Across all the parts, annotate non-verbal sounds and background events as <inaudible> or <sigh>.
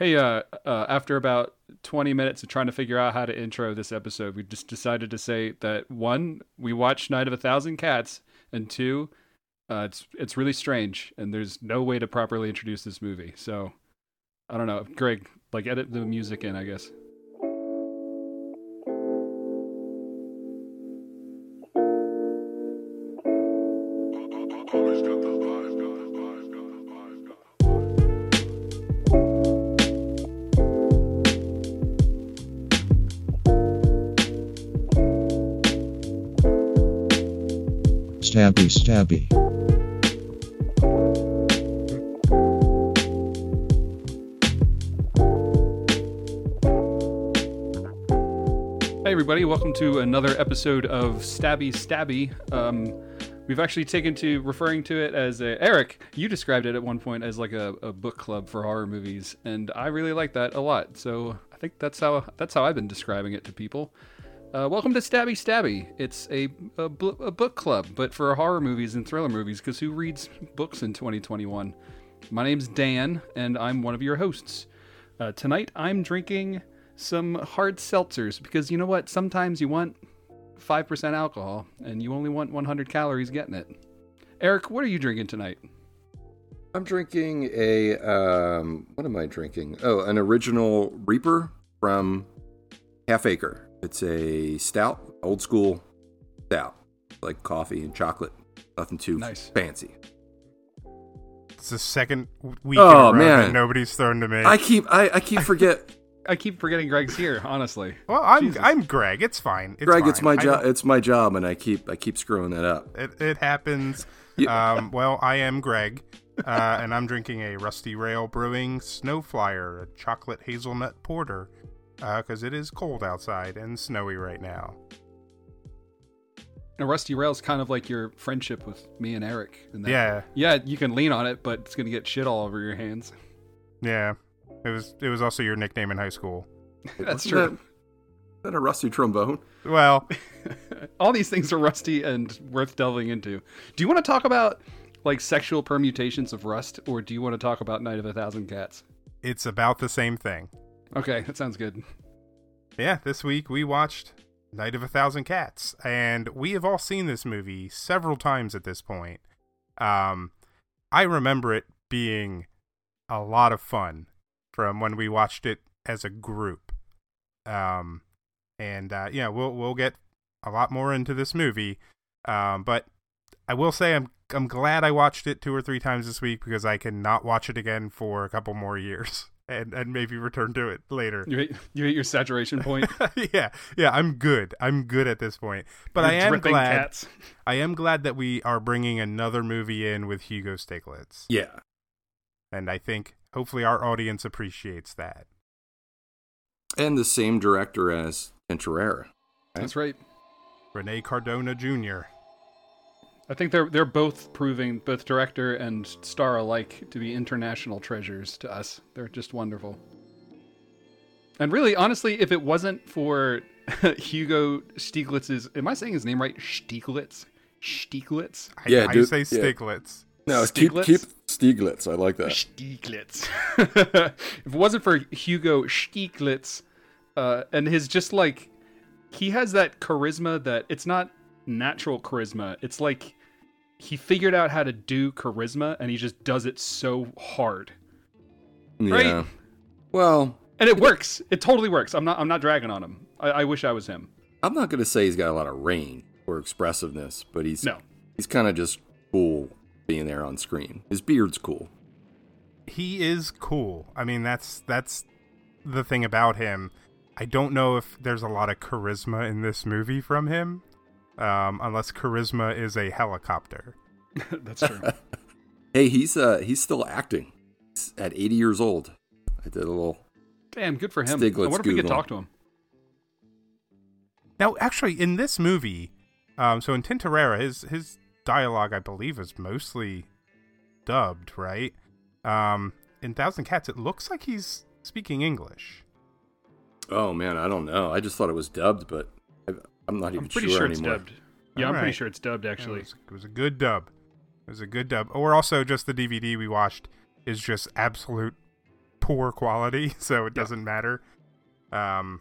Hey, uh, uh, after about 20 minutes of trying to figure out how to intro this episode, we just decided to say that one, we watched Night of a Thousand Cats, and two, uh, it's it's really strange, and there's no way to properly introduce this movie. So, I don't know, Greg, like edit the music in, I guess. Stabby. Hey, everybody, welcome to another episode of Stabby Stabby. Um, we've actually taken to referring to it as a, Eric, you described it at one point as like a, a book club for horror movies, and I really like that a lot. So I think that's how that's how I've been describing it to people. Uh, welcome to Stabby Stabby. It's a, a, bu- a book club, but for horror movies and thriller movies, because who reads books in 2021? My name's Dan, and I'm one of your hosts. Uh, tonight, I'm drinking some hard seltzers because you know what? Sometimes you want 5% alcohol, and you only want 100 calories getting it. Eric, what are you drinking tonight? I'm drinking a um, what am I drinking? Oh, an original Reaper from Half Acre. It's a stout, old school stout, like coffee and chocolate. Nothing too Nice. fancy. It's the second week Oh, in a row man. that nobody's thrown to me. I keep I, I keep forget <laughs> I keep forgetting Greg's here, honestly. well, I'm Jesus. I'm Greg. It's fine. It's Greg. fine. It's my job. It's my job, and I keep I keep screwing that up. It, it happens. Yeah. Um, well, I am Greg, uh, and I'm drinking a Rusty Rail Brewing Snowflyer, a chocolate hazelnut porter, Uh, because it is cold outside and snowy right now. And Rusty Rail's kind of like your friendship with me and Eric. in that- Yeah, Yeah, you can lean on it, but it's going to get shit all over your hands. yeah. It was it was also your nickname in high school. <laughs> That's Wasn't true. That, is that a rusty trombone? Well, <laughs> all these things are rusty and worth delving into. Do you want to talk about like sexual permutations of rust, or do you want to talk about Night of a Thousand Cats? it's about the same thing. Okay, that sounds good. Yeah, this week we watched Night of a Thousand Cats, and we have all seen this movie several times at this point. Um, I remember it being a lot of fun from when we watched it as a group. Um, and uh, yeah, we'll we'll get a lot more into this movie. Um, but I will say I'm I'm glad I watched it two or three times this week because I cannot watch it again for a couple more years. <laughs> And, and maybe return to it later. You hit, you hit your saturation point. <laughs> yeah, yeah, I'm good. I'm good at this point. But I You're am glad. Cats. I am glad that we are bringing another movie in with Hugo Stiglitz, Yeah. and I think hopefully our audience appreciates that. And the same director as Tintorera. That's right. Rene Cardona Jr. I think they're they're both proving both director and star alike to be international treasures to us. They're just wonderful. And really, honestly, if it wasn't for <laughs> Hugo Stieglitz's, am I saying his name right? Stieglitz, Stieglitz, I, Yeah, I dude, say yeah. Stiglitz. No, keep Stieglitz? keep Stieglitz. I like that. Stieglitz. <laughs> if it wasn't for Hugo Stieglitz, uh, and his just like, he has that charisma that it's not natural charisma. It's like he figured out how to do charisma, and he just does it so hard, Right? Yeah. Well, and it works. It totally works. I'm not. I'm not dragging on him. I, I wish I was him. I'm not gonna say he's got a lot of range or expressiveness, but he's No. he's kind of just cool being there on screen. His beard's cool. He is cool. I mean, that's that's the thing about him. I don't know if there's a lot of charisma in this movie from him, um, unless charisma is a helicopter. <laughs> That's true. <laughs> Hey, he's uh he's still acting. He's at 80 years old. I did a little. Damn, good for him. Stieglitz I wonder if we could talk to him. Now, actually, in this movie, um, so in Tintorera, his his dialogue, I believe, is mostly dubbed, right? Um, in Thousand Cats, it looks like he's speaking English. Oh man, I don't know. I just thought it was dubbed, but I, I'm not even I'm pretty sure, sure, it's anymore. dubbed. Yeah, I'm pretty sure it's dubbed It actually. was, it was a good dub. It was a good dub. Or also, just the DVD we watched is just absolute poor quality, <laughs> so it doesn't matter. Um,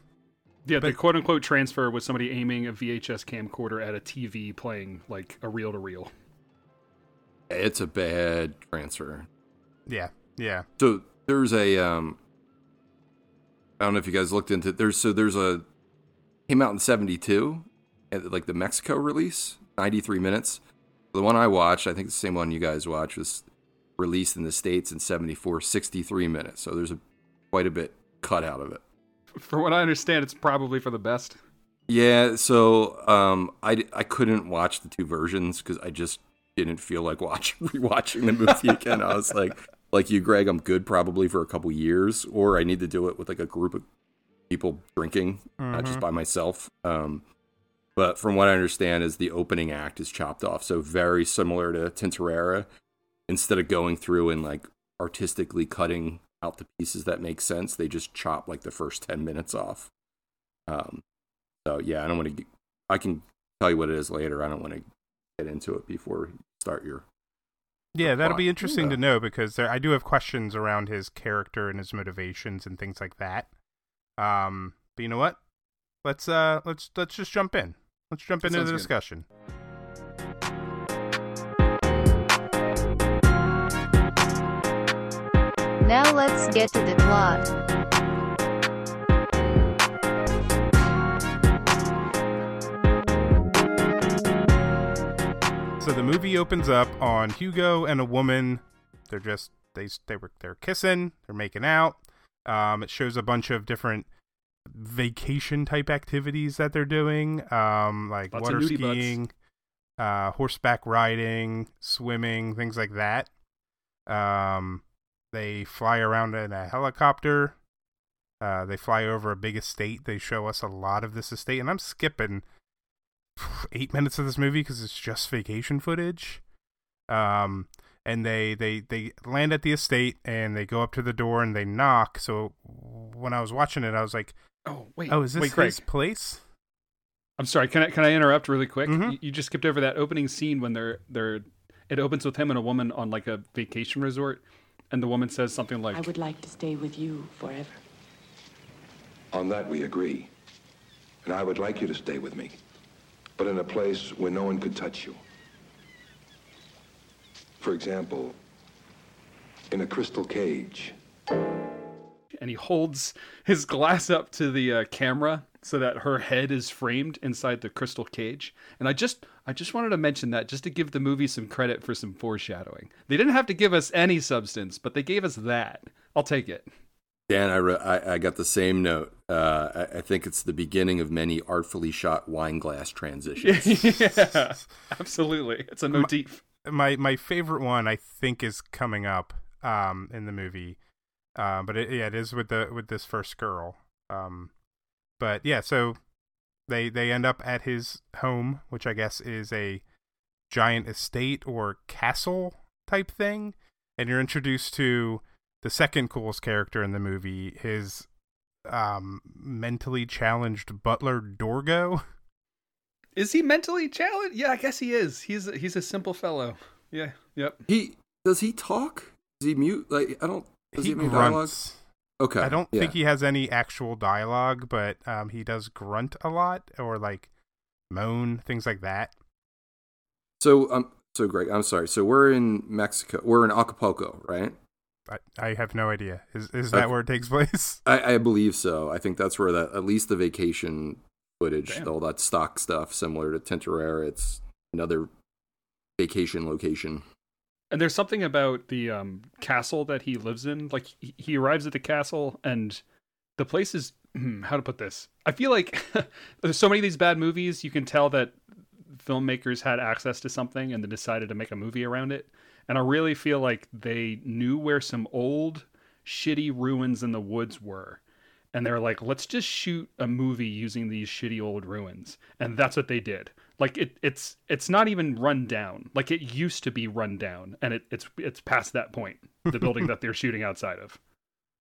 Yeah, the quote unquote transfer was somebody aiming a VHS camcorder at a TV playing like a reel to reel. It's a bad transfer. yeah, yeah. So there's a um I don't know if you guys looked into it. there's so there's a came out in 72 at like the Mexico release, 93 minutes. The one I watched, I think the same one you guys watched was released in the states in 74, 63 minutes. So there's a quite a bit cut out of it. For what I understand, it's probably for the best. Yeah, so um I I couldn't watch the two versions cuz I just didn't feel like watching <laughs> rewatching the movie again. I was like like you Greg, I'm good probably for a couple years or I need to do it with like a group of people drinking, not just by myself. Um but from what I understand is the opening act is chopped off. So very similar to Tintorera instead of going through and like artistically cutting out the pieces that make sense, they just chop like the first 10 minutes off. Um so yeah, I don't want to. I can tell you what it is later. I don't want to get into it before you start your. Yeah, that'll be interesting Yeah. to know because there, I do have questions around his character and his motivations and things like that. Um, but you know what? Let's uh, let's let's just jump in. Let's jump That into the sounds good. discussion. Now let's get to the plot. So the movie opens up on Hugo and a woman. They're just they they were they're kissing. They're making out. Um, it shows a bunch of different vacation type activities that they're doing, um, like Lots water skiing, uh, horseback riding, swimming, things like that. Um, they fly around in a helicopter. Uh, they fly over a big estate. They show us a lot of this estate, and I'm skipping <sighs> eight minutes of this movie because it's just vacation footage. Um, and they they they land at the estate and they go up to the door and they knock. So when I was watching it, I was like, Oh wait, "Oh, is this wait, Craig? his place?" I'm sorry. Can I can I interrupt really quick? Mhm. You, you just skipped over that opening scene when they're they're. It opens with him and a woman on like a vacation resort, and the woman says something like, I would like to stay with you forever. On that, we agree. And I would like you to stay with me, but in a place where no one could touch you. For example, in a crystal cage. and he holds his glass up to the uh, camera so that her head is framed inside the crystal cage. And I just I just wanted to mention that just to give the movie some credit for some foreshadowing. They didn't have to give us any substance, but they gave us that. I'll take it. Dan, I, re- I I got the same note. Uh, I, I think it's the beginning of many artfully shot wine glass transitions. <laughs> yeah, absolutely. It's a motif. My my favorite one, I think, is coming up um, in the movie. Uh, but it, yeah, it is with the with this first girl. Um, but yeah, so they they end up at his home, which I guess is a giant estate or castle type thing, and you're introduced to the second coolest character in the movie, his um mentally challenged butler Dorgo. <laughs> Is he mentally challenged? Yeah, I guess he is. He's a, he's a simple fellow. Yeah. Yep. he does he talk? Is he mute? Like I don't. Does he, he have any dialogue? grunts. Okay. I don't yeah. think he has any actual dialogue, but um, he does grunt a lot or like moan things like that. So um. So Greg, I'm sorry. So we're in Mexico. We're in Acapulco, right? I, I have no idea. Is is that Okay. where it takes place? I, I believe so. I think that's where that at least the vacation footage, Damn. all that stock stuff, similar to Tintorera. It's another vacation location. And there's something about the um, castle that he lives in. Like he, arrives at the castle, and the place is hmm, how to put this. I feel like <laughs> there's so many of these bad movies. You can tell that filmmakers had access to something and then decided to make a movie around it. And I really feel like they knew where some old, shitty ruins in the woods were. And they were like, let's just shoot a movie using these shitty old ruins. And that's what they did. Like it, it's it's not even run down. Like it used to be run down, and it, it's it's past that point. The building that they're shooting outside of. <laughs>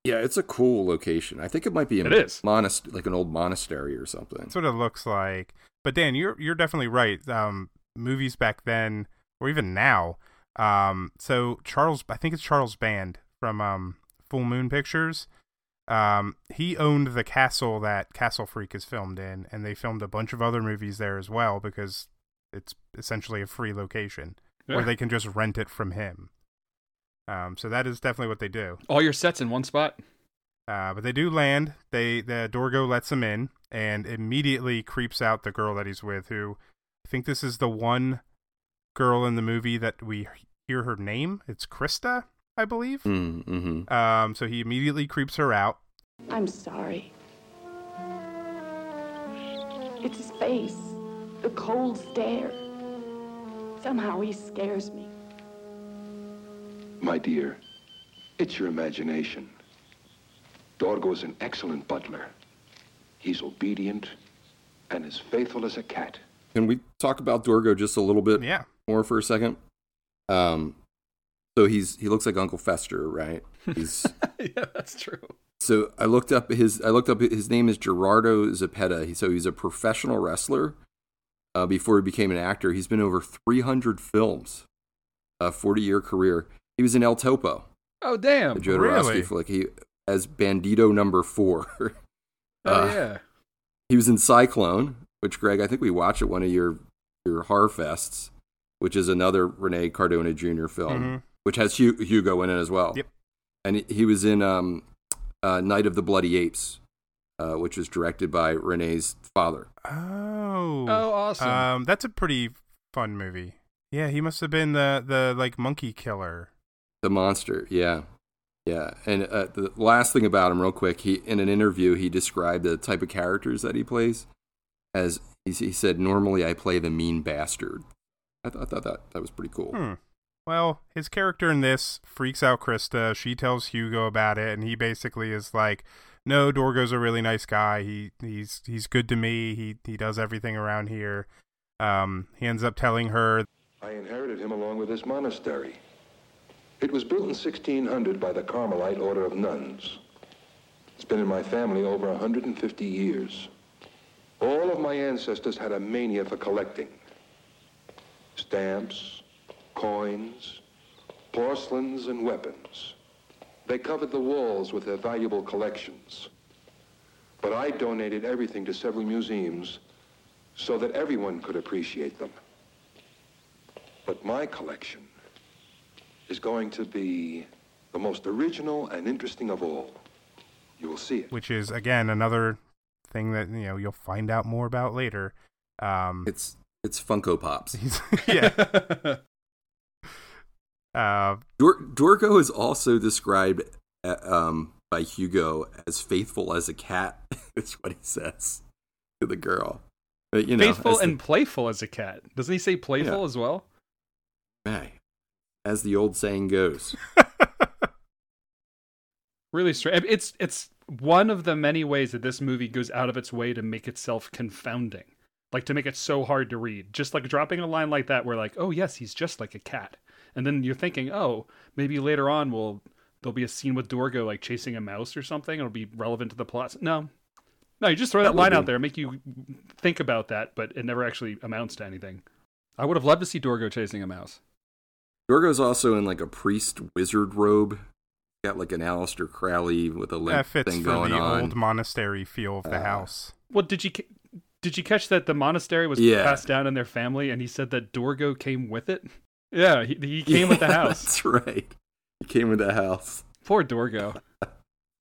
Yeah, it's a cool location. I think it might be a It is. monast- like an old monastery or something. That's what it looks like. But Dan, you're you're definitely right. Um, movies back then, or even now. Um, so Charles, I think it's Charles Band from um Full Moon Pictures. Um, he owned the castle that Castle Freak is filmed in, and they filmed a bunch of other movies there as well because it's essentially a free location Yeah. where they can just rent it from him. Um, so that is definitely what they do. All your sets in one spot. Uh, but they do land. They the Dorgo lets him in and immediately creeps out the girl that he's with. Who I think this is the one girl in the movie that we hear her name. It's Krista, I believe. Mm, hmm Um, so he immediately creeps her out. I'm sorry. It's his face, the cold stare. Somehow he scares me. My dear, it's your imagination. Dorgo's an excellent butler. He's obedient and as faithful as a cat. Can we talk about Dorgo just a little bit Yeah, more for a second? Um, so he's he looks like Uncle Fester, right? He's <laughs> yeah, that's true. so I looked up his I looked up his name is Gerardo Zepeda. He- So he's a professional wrestler. Uh, before he became an actor, he's been over 300 films, a 40 year career. He was in El Topo, Oh damn. Jodorowsky really? flick. He as Bandito number four. <laughs> Oh Uh, yeah. He was in Cyclone, which Greg, I think we watched at one of your your horror fests, which is another Rene Cardona Jr. film, Mhm. Which has Hu- Hugo in it as well. Yep. And he, he was in um, uh, Night of the Bloody Apes, uh, which was directed by Rene's father. Oh. Oh, awesome. Um, that's a pretty fun movie. Yeah, he must have been the the like monkey killer. The monster, yeah, yeah. And uh, the last thing about him, real quick, he in an interview he described the type of characters that he plays as he, he said, "Normally I play the mean bastard." I, th- I thought that that was pretty cool. Hmm. Well, his character in this freaks out Krista. She tells Hugo about it, and he basically is like, "No, Dorgo's a really nice guy. He he's he's good to me. He he does everything around here." Um, he ends up telling her, I inherited him along with this monastery. It was built in 1600 by the Carmelite Order of Nuns. It's been in my family over 150 years. All of my ancestors had a mania for collecting. Stamps, coins, porcelains, and weapons. They covered the walls with their valuable collections. But I donated everything to several museums so that everyone could appreciate them. But my collection is going to be the most original and interesting of all. You will see it. which is again another thing that you know you'll find out more about later. Um, It's it's Funko Pops. <laughs> yeah. <laughs> Uh, Dor- Dorgo is also described uh, um, by Hugo as faithful as a cat. <laughs> is what he says to the girl. But, you know, Faithful the- and playful as a cat. Doesn't he say playful Yeah. as well? Hey, as the old saying goes. <laughs> Really strange. It's it's one of the many ways that this movie goes out of its way to make itself confounding, like to make it so hard to read. Just like dropping a line like that, where like, oh yes, he's just like a cat, and then you're thinking, oh, maybe later on will there'll be a scene with Dorgo like chasing a mouse or something. It'll be relevant to the plot. No, no, you just throw that, That line be- out there, make you think about that, but it never actually amounts to anything. I would have loved to see Dorgo chasing a mouse. Dorgo's also in like a priest wizard robe. Got like an Aleister Crowley with a limp that fits thing for going the on. old monastery feel of the Uh, house. Well, did you did you catch that the monastery was Yeah. passed down in their family, and he said that Dorgo came with it? Yeah, he, he came with the <laughs> house. That's right. He came with the house. Poor Dorgo. <laughs>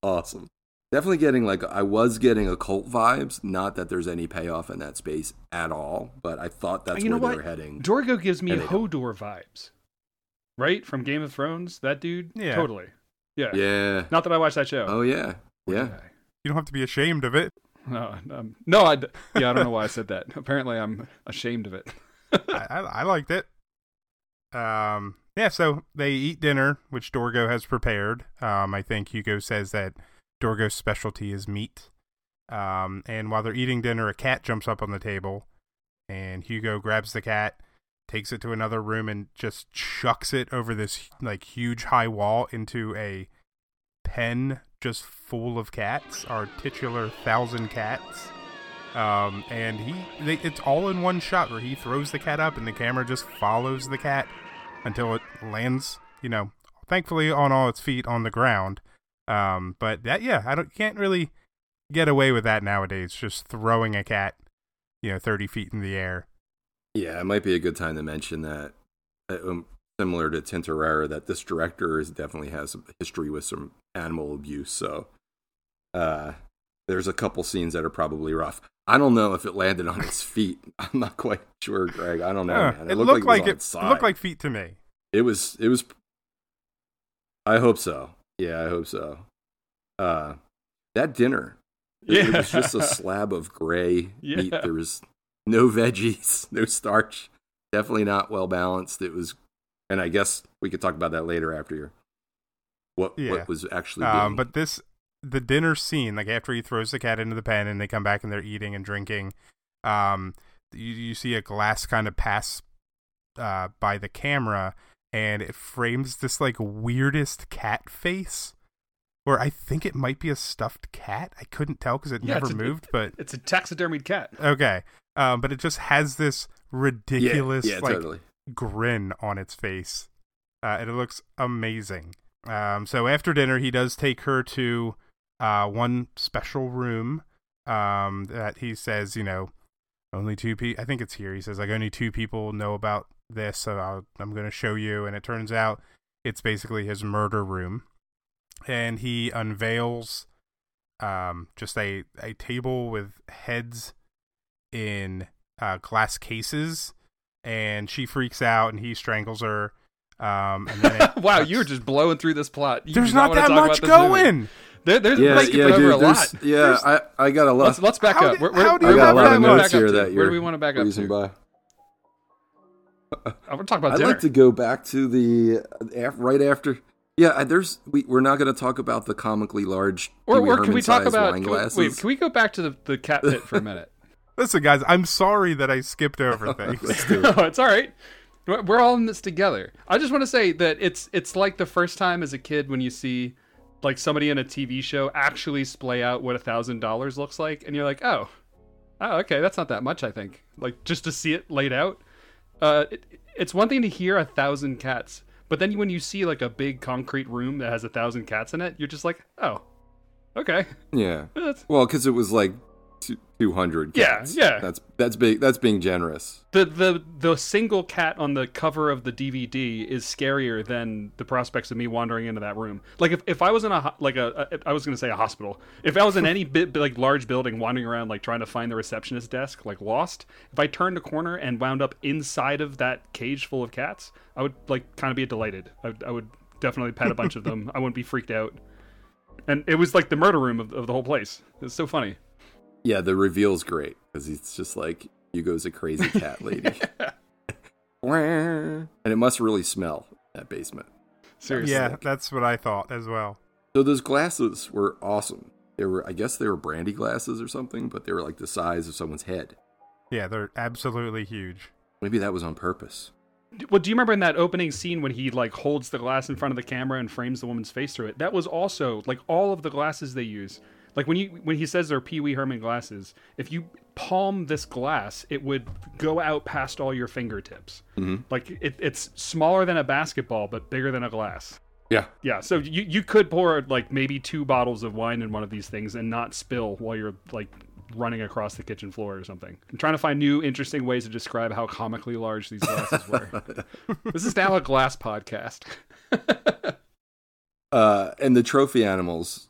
Awesome. Definitely getting like I was getting occult vibes. Not that there's any payoff in that space at all, but I thought that's you know where what? they were heading. Dorgo gives me And don't. Hodor vibes, right from Game of Thrones. That dude, Yeah. totally. Yeah. yeah. Not that I watched that show. Oh yeah. Yeah. You don't have to be ashamed of it. No, um, no, I, d- yeah, I don't know why I said that. <laughs> Apparently, I'm ashamed of it. I, I, I liked it. Um, yeah, so they eat dinner, which Dorgo has prepared. Um, I think Hugo says that Dorgo's specialty is meat. Um, and while they're eating dinner, a cat jumps up on the table, and Hugo grabs the cat, takes it to another room, and just chucks it over this like huge high wall into a pen just full of cats, our titular thousand cats. Um, and he, they, it's all in one shot where he throws the cat up and the camera just follows the cat until it lands, you know, thankfully on all its feet on the ground. Um, but that yeah, I don't can't really get away with that nowadays. Just throwing a cat, you know, thirty feet in the air. Yeah, it might be a good time to mention that, uh, um, similar to Tintorera, that this director is definitely has a history with some animal abuse. So, uh, there's a couple scenes that are probably rough. I don't know if it landed on its <laughs> feet. I'm not quite sure, Greg. I don't know. Huh, man. it, looked, like, on it, it looked like feet to me. It was. It was. I hope so. Yeah, I hope so. Uh, that dinner. It, it was just a <laughs> slab of gray meat. There was no veggies, <laughs> no starch. Definitely not well balanced. It was, and I guess we could talk about that later after your what Yeah. what was actually. Um, but this the dinner scene, like after he throws the cat into the pen and they come back and they're eating and drinking, um, you, you see a glass kind of pass uh, by the camera and it frames this like weirdest cat face. or I think it might be a stuffed cat. I couldn't tell because it Yeah, never it's a- moved, but It's a taxidermied cat. okay. Um, but it just has this ridiculous yeah, yeah, like totally. grin on its face. Uh, and it looks amazing. Um, so after dinner, he does take her to uh, one special room um, that he says, you know, only two people. I think it's here. He says, like, only two people know about this, so I'll, I'm going to show you. And it turns out it's basically his murder room. And he unveils um, just a, a table with heads in uh, glass cases. And she freaks out and he strangles her. Um, and then <laughs> wow, cuts- you're just blowing through this plot. You There's do not that much going. movie. Going. There, there's Yeah, we're yeah, over dude. a there's- lot. Yeah, There's- I I got a lot. let's let's back How up. did- Where, where, how did where, I got a lot do of we wanna notes back up here to? that Where do we want to back up breezing to? by. I want to talk about I'd dinner. like to go back to the uh, af- right after. Yeah, there's we, we're not going to talk about the comically large. or, or can we talk about? Can we, wait, can we go back to the, the cat pit for a minute? <laughs> Listen, guys, I'm sorry that I skipped over <laughs> things. Let's do <laughs> no, it's all right. We're we're all in this together. I just want to say that it's it's like the first time as a kid when you see like somebody in a TV show actually splay out what a thousand dollars looks like, and you're like, oh, oh, okay, that's not that much. I think like just to see it laid out. Uh, it, it's one thing to hear a thousand cats, but then when you see like a big concrete room that has a thousand cats in it, you're just like, oh, okay, Yeah. Well, because it was like two hundred. Yeah, yeah. That's that's big. That's being generous. the the the single cat on the cover of the DVD is scarier than the prospects of me wandering into that room. Like if, if I was in a like a, a I was gonna say a hospital. If I was in any bit like large building wandering around like trying to find the receptionist desk like lost, if I turned a corner and wound up inside of that cage full of cats, I would like kind of be delighted. I, I would definitely pet a bunch of them. <laughs> I wouldn't be freaked out. And it was like the murder room of, of the whole place. It's so funny. Yeah, the reveal's great because it's just like Hugo's a crazy cat lady, <laughs> and it must really smell that basement. Seriously. yeah, that's what I thought as well. So those glasses were awesome. They were, I guess, they were brandy glasses or something, but they were like the size of someone's head. Yeah, they're absolutely huge. Maybe that was on purpose. Well, do you remember in that opening scene when he like holds the glass in front of the camera and frames the woman's face through it? That was also like all of the glasses they use. Like when you when he says they're Pee Wee Herman glasses, if you palm this glass, it would go out past all your fingertips. Mhm. Like it, it's smaller than a basketball, but bigger than a glass. Yeah, Yeah, so you you could pour like maybe two bottles of wine in one of these things and not spill while you're like running across the kitchen floor or something. I'm trying to find new interesting ways to describe how comically large these glasses were. <laughs> this is now a glass podcast. <laughs> uh, and the trophy animals.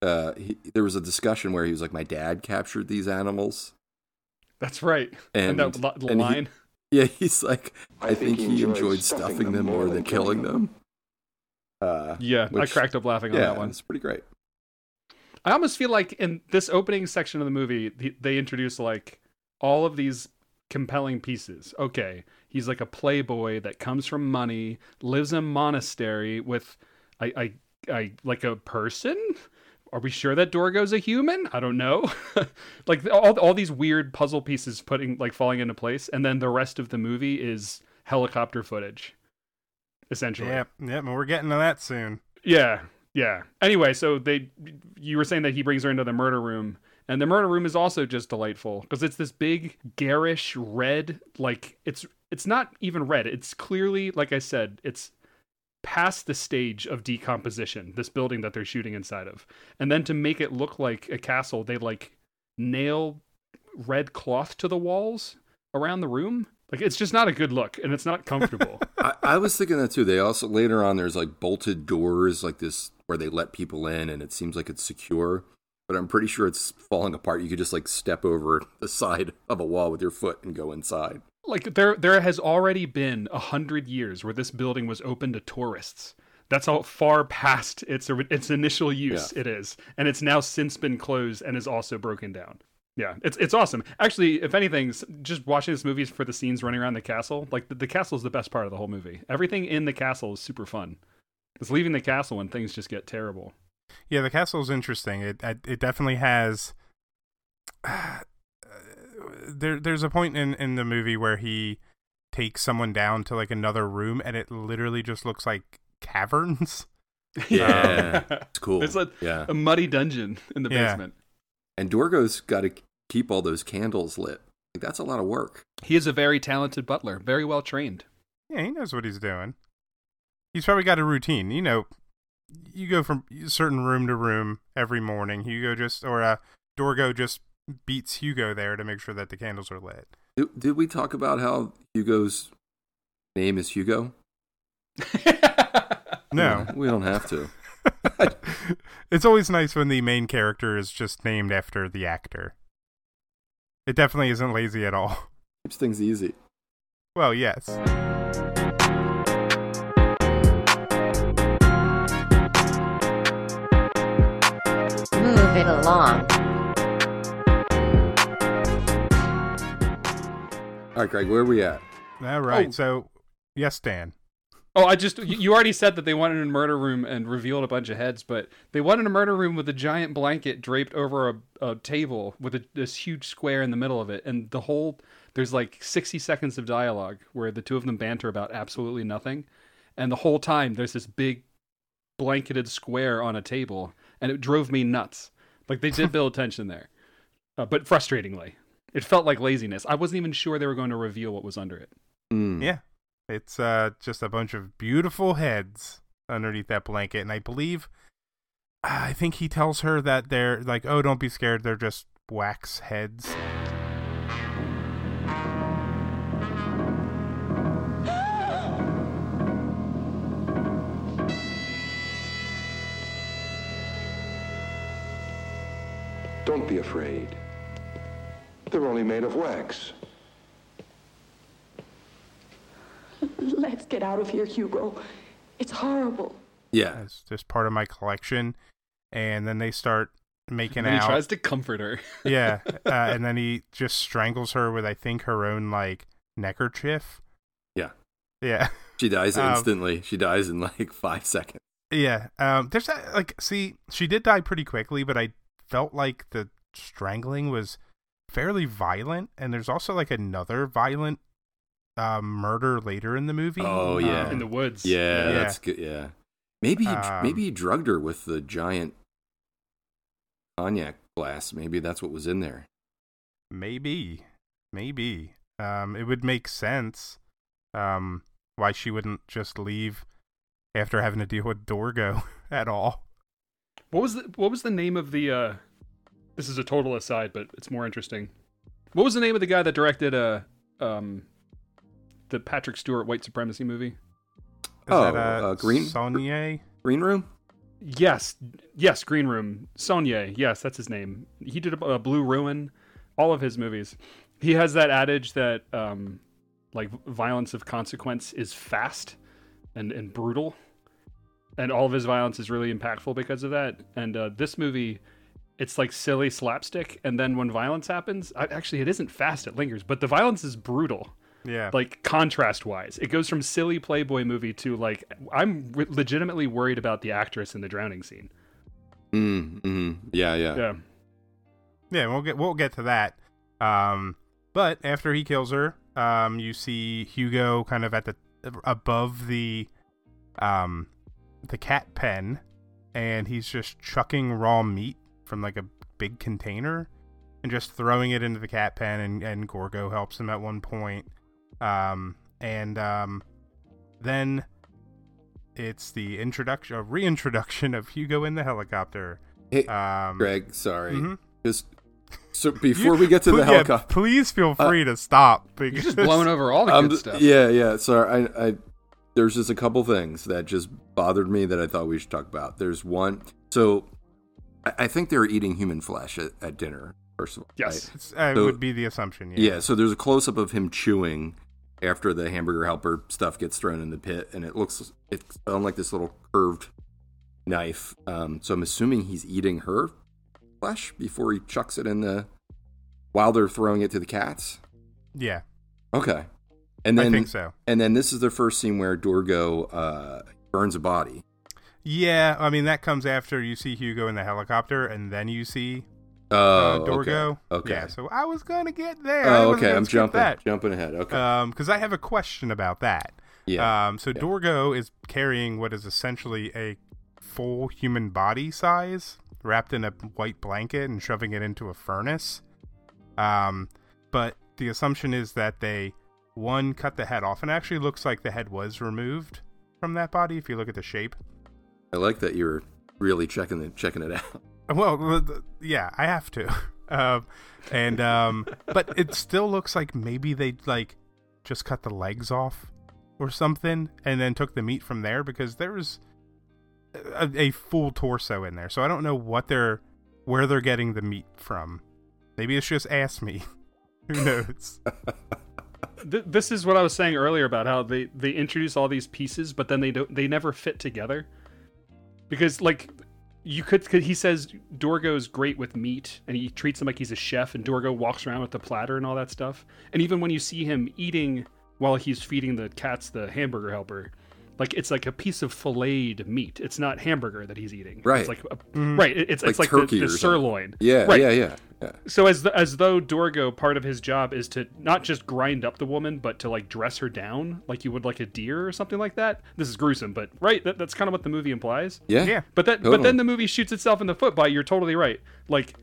Uh, he, there was a discussion where he was like, "My dad captured these animals," That's right. and, And, that li- and he- line. <laughs> yeah, he's like, I "I, think think, he he enjoyed enjoyed stuffing stuffing them them more more than than killing killing them." Uh, yeah, I cracked up laughing on yeah, that one. it's pretty great. I almost feel like in this opening section of the movie, th- they introduce like all of these compelling pieces. Okay, he's like a playboy that comes from money, lives in a monastery with, I, I, I like a person. Are we sure that Dorgo's a human? I don't know. <laughs> like all, all these weird puzzle pieces putting like falling into place, and then the rest of the movie is helicopter footage, essentially. Yep, yep, and we're getting to that soon. Yeah, yeah. Anyway, so they, you were saying that he brings her into the murder room, and the murder room is also just delightful because it's this big garish red, like it's it's not even red. It's clearly, like I said, it's past the stage of decomposition, this building that they're shooting inside of. And then to make it look like a castle, they like nail red cloth to the walls around the room. Like it's just not a good look and it's not comfortable. <laughs> I, I was thinking that too. They also later on there's like bolted doors like this where they let people in and it seems like it's secure. But I'm pretty sure it's falling apart. You could just like step over the side of a wall with your foot and go inside. Like there there has already been a hundred years where this building was open to tourists. That's how far past its its initial use Yeah. it is, and it's now since been closed and is also broken down. Yeah, it's it's awesome. Actually, if anything, just watching this movie for the scenes running around the castle, like the, the castle is the best part of the whole movie. Everything in the castle is super fun. It's leaving the castle when things just get terrible. Yeah, the castle is interesting. It it it definitely has. There, there's a point in in the movie where he takes someone down to like another room, and it literally just looks like caverns. <laughs> <laughs> Yeah, <laughs> it's cool. It's like yeah, a muddy dungeon in the Yeah. basement. and Dorgo's got to keep all those candles lit. Like, that's a lot of work. He is a very talented butler, very well trained. Yeah, he knows what he's doing. He's probably got a routine. You know, you go from certain room to room every morning. Hugo just or uh, Dorgo just beats Hugo there to make sure that the candles are lit. Did, did we talk about how Hugo's name is Hugo? <laughs> No. we don't have to. <laughs> it's always nice when the main character is just named after the actor. It definitely isn't lazy at all. <laughs> Keeps things easy. Well, yes. Move it along. All right, Greg, where are we at? All right. Oh. So, yes, Dan. Oh, I just you you already said that they wanted a murder room and revealed a bunch of heads, but they wanted a murder room with a giant blanket draped over a, a table with a, this huge square in the middle of it, and the whole there's like 60 seconds of dialogue where the two of them banter about absolutely nothing, and the whole time there's this big blanketed square on a table, and it drove me nuts. Like they did <laughs> build tension there, uh, but frustratingly, it felt like laziness. I wasn't even sure they were going to reveal what was under it. Hmm. Yeah. It's uh, just a bunch of beautiful heads underneath that blanket. And I believe, I think he tells her that they're like, oh, don't be scared. They're just wax heads. Don't be afraid. They're only made of wax. <laughs> Let's get out of here, Hugo. It's horrible. Yeah. It's just part of my collection. And then they start making And he tries to comfort her. <laughs> yeah. <laughs> Uh, and then he just strangles her with, I think, her own, like, neckerchief. Yeah. Yeah. She dies Um, instantly. she dies in like five seconds. Yeah. Um there's that like see, she did die pretty quickly, but I felt like the strangling was fairly violent and there's also like another violent um murder later in the movie. Oh, yeah. Um, in the woods. Yeah, Yeah. that's good. Yeah. Maybe he, Um, maybe he drugged her with the giant cognac glass. Maybe that's what was in there. maybe. Maybe. Um it would make sense um why she wouldn't just leave after having to deal with Dorgo <laughs> at all. What was the What was the name of the? uh This is a total aside, but it's more interesting. What was the name of the guy that directed uh um the Patrick Stewart white supremacy movie? Is Oh, that uh, uh, Green- Saulnier? Green room? Yes, yes, Green Room. Saulnier. Yes, that's his name. He did a, a Blue Ruin, all of his movies. He has that adage that um like violence of consequence is fast and and brutal, and all of his violence is really impactful because of that. And uh, this movie, it's like silly slapstick, and then when violence happens, I, actually it isn't fast; it lingers, but the violence is brutal Yeah. like contrast wise it goes from silly playboy movie to like i'm re- legitimately worried about the actress in the drowning scene Mm, mm, yeah, yeah. yeah Yeah, we'll get we'll get to that. Um, but after he kills her, um, you see Hugo kind of at the above the um the cat pen, and he's just chucking raw meat from like a big container and just throwing it into the cat pen. And and Dorgo helps him at one point. Um, and um, then it's the introduction, a reintroduction of Hugo in the helicopter. Hey, Um, Greg, sorry. mhm. Just so <laughs> before we get to the Pl- yeah, helicopter, please feel free to stop. You're just blowing over all the I'm good stuff. Yeah, yeah. Sorry, I, I there's just a couple things that just bothered me that I thought we should talk about. There's one. So I, think they were eating human flesh at, at dinner. First of all, Yes. right? It's, uh, So- would be the assumption. Yeah. Yeah. So there's a close up of him chewing after the hamburger helper stuff gets thrown in the pit, and it looks it's on like this little curved knife. Um, so I'm assuming he's eating her flesh before he chucks it in the while they're throwing it to the cats. Yeah. Okay. And then I think so. and then this is the first scene where Dorgo uh, burns a body. Yeah. I mean, that comes after you see Hugo in the helicopter, and then you see Oh, uh, Dorgo. Okay. okay. Yeah. So I was gonna get there. Oh, okay. I'm jumping That. jumping ahead. Okay. Um, because I have a question about that. yeah. Um, so Yeah. Dorgo is carrying what is essentially a full human body size wrapped in a white blanket and shoving it into a furnace. Um, but the assumption is that they one cut the head off, and it actually looks like the head was removed from that body if you look at the shape. I like that you're really checking it checking it out. <laughs> Well, the- the- yeah, I have to. <laughs> Um, and um, but it still looks like maybe they like just cut the legs off or something, and then took the meat from there because there's a, a full torso in there. So I don't know what they're where they're getting the meat from. Maybe it's just ass meat. <laughs> Who knows? This is what I was saying earlier about how they they introduce all these pieces, but then they don't they never fit together. Because like you could, he says Dorgo's great with meat and he treats him like he's a chef and Dorgo walks around with the platter and all that stuff. And even when you see him eating while he's feeding the cats the hamburger helper, like it's like a piece of filleted meat. It's not hamburger that he's eating. Right. Mm-hmm. It's like a, right. It's Like it's like turkey the, or the sirloin. Yeah, Right yeah, yeah, yeah. so as th- as though Dorgo part of his job is to not just grind up the woman, but to like dress her down like you would like a deer or something like that. This is gruesome, but right, that, that's kind of what the movie implies. Yeah. Yeah. But that but then the movie shoots itself in the foot by you're totally right. Like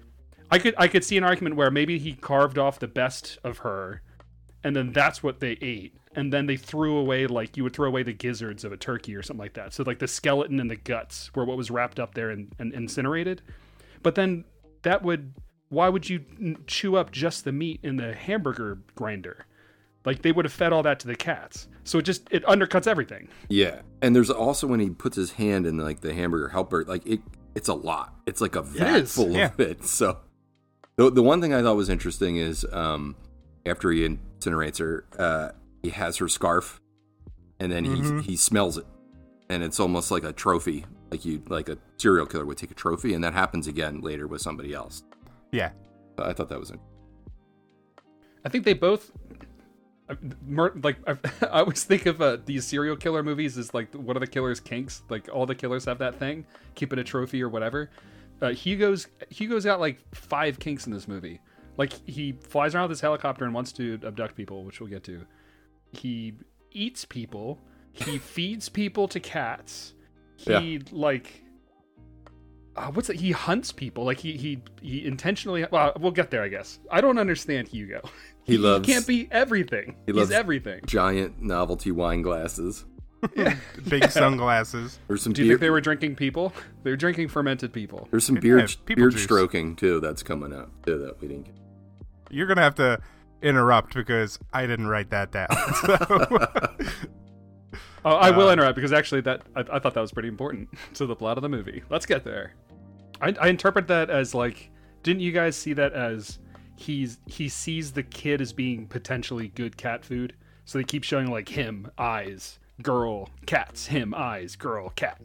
I could I could see an argument where maybe he carved off the best of her and then that's what they ate. And then they threw away like you would throw away the gizzards of a turkey or something like that. So like the skeleton and the guts were what was wrapped up there and, and incinerated. But then that would why would you chew up just the meat in the hamburger grinder? Like they would have fed all that to the cats. So it just it undercuts everything. Yeah. And there's also when he puts his hand in like the hamburger helper, like it it's a lot. It's like a vat is, full yeah. of it. <laughs> So the the one thing I thought was interesting is um after he incinerates her, uh he has her scarf and then Mhm. he he smells it. And it's almost like a trophy. Like you like a serial killer would take a trophy and that happens again later with somebody else. Yeah. I thought that was interesting. I think they both like I, <laughs> I always think of uh, these serial killer movies as like what are the killers kinks like all the killers have that thing keeping a trophy or whatever uh, hugo's hugo's got like five kinks in this movie like he flies around with his helicopter and wants to abduct people which we'll get to he eats people he <laughs> feeds people to cats he like uh, what's it? He hunts people. Like he he he intentionally. Well, we'll get there, I guess. I don't understand Hugo. He loves- He can't be everything. he He's loves- everything. Giant novelty wine glasses. Yeah. <laughs> Big sunglasses. There's some Do you beer think they were drinking people? They were drinking fermented people. there's some Yeah, beard people beard juice. stroking too that's coming up too that we didn't get. You're gonna have to interrupt because I didn't write that down. <laughs> So- <laughs> Oh, I will Uh, interrupt because actually that I, I thought that was pretty important <laughs> to the plot of the movie. Let's get there. I, I interpret that as like, didn't you guys see that as he's he sees the kid as being potentially good cat food, so they keep showing like him eyes, girl, cats, him eyes, girl, cat.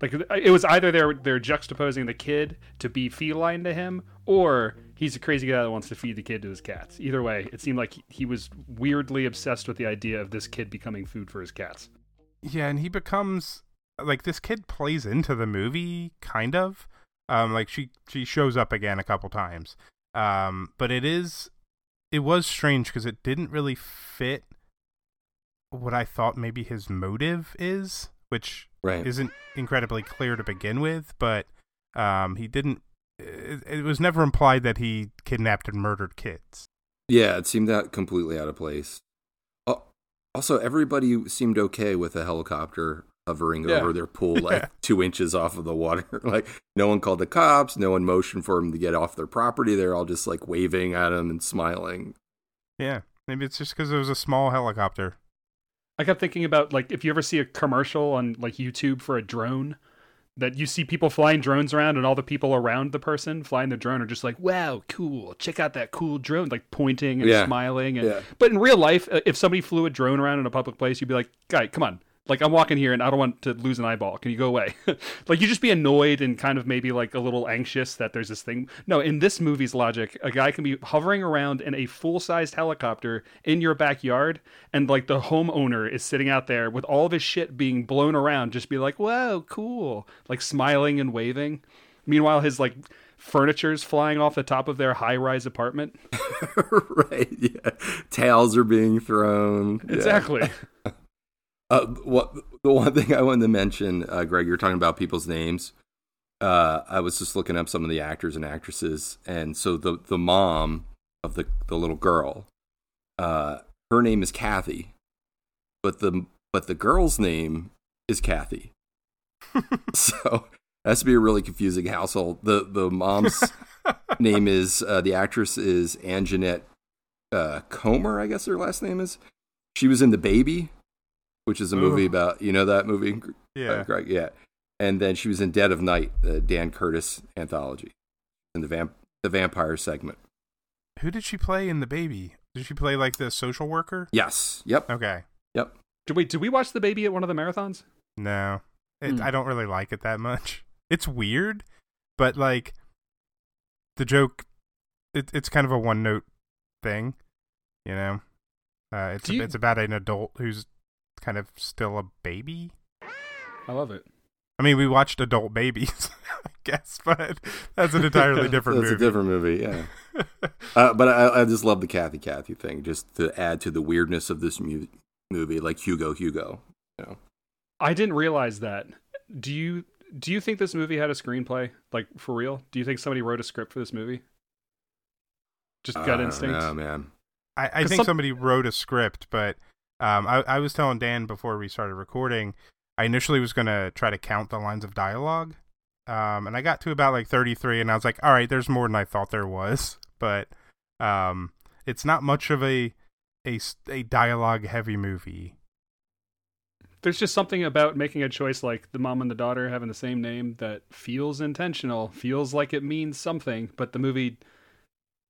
Like it was either they're they're juxtaposing the kid to be feline to him, or he's a crazy guy that wants to feed the kid to his cats. Either way, it seemed like he was weirdly obsessed with the idea of this kid becoming food for his cats. yeah, and he becomes like this kid plays into the movie kind of. Um, like she she shows up again a couple times. Um, but it is it was strange because it didn't really fit what I thought maybe his motive is, which Right. isn't incredibly clear to begin with, but um, he didn't. It, it was never implied that he kidnapped and murdered kids. Yeah, it seemed that completely out of place. Oh, Also, everybody seemed okay with a helicopter hovering Yeah. over their pool <laughs> like two inches off of the water. <laughs> like no one called the cops, no one motioned for them to get off their property. They're all just like waving at him and smiling. Yeah, maybe it's just because it was a small helicopter. I kept thinking about like if you ever see a commercial on like YouTube for a drone, that you see people flying drones around and all the people around the person flying the drone are just like, "Wow, cool! Check out that cool drone!" Like pointing and Yeah. smiling. And Yeah. but in real life, uh, if somebody flew a drone around in a public place, you'd be like, "Guy, come on." Like I'm walking here and I don't want to lose an eyeball. Can you go away? <laughs> like you just be annoyed and kind of maybe like a little anxious that there's this thing. No, in this movie's logic, a guy can be hovering around in a full-sized helicopter in your backyard and like the homeowner is sitting out there with all of his shit being blown around just be like, "Whoa, cool." Like smiling and waving. Meanwhile, his like furniture's flying off the top of their high-rise apartment. <laughs> right. Yeah. Towels are being thrown. Yeah. <laughs> Uh, what the one thing I wanted to mention, uh, Greg, you're talking about people's names. Uh, I was just looking up some of the actors and actresses, and so the the mom of the the little girl, uh, her name is Kathy, but the but the girl's name is Kathy. <laughs> so that's to be a really confusing household. The the mom's <laughs> name is uh, the actress is Anjanette uh, Comer, I guess her last name is. She was in The Baby, which is a movie Ooh. about you know that movie, Yeah. Uh, Greg? Yeah, and then she was in Dead of Night, the Dan Curtis anthology, in the vamp the vampire segment. Who did she play in the baby? Did she play like the social worker? Yes. Yep. Okay. Yep. Did we did we watch the baby at one of the marathons? No, it, Hmm. I don't really like it that much. <laughs> It's weird, but like the joke, it, it's kind of a one note thing, you know. Uh, it's Do you- it's about an adult who's kind of still a baby. I love it. I mean, we watched adult babies, <laughs> I guess, but that's an entirely <laughs> different That's movie. a different movie. Yeah. <laughs> uh, but I, I just love the Kathy Kathy thing, just to add to the weirdness of this mu- movie, like Hugo Hugo. You know. I didn't realize that. Do you do you think this movie had a screenplay? Like for real? Do you think somebody wrote a script for this movie? Just gut instinct. Oh man. I, I 'Cause think some- somebody wrote a script, but um, I, I was telling Dan before we started recording, I initially was going to try to count the lines of dialogue. Um, and I got to about like 33, and I was like, all right, there's more than I thought there was. <laughs> But um, it's not much of a, a, a dialogue heavy movie. There's just something about making a choice like the mom and the daughter having the same name that feels intentional, feels like it means something, but the movie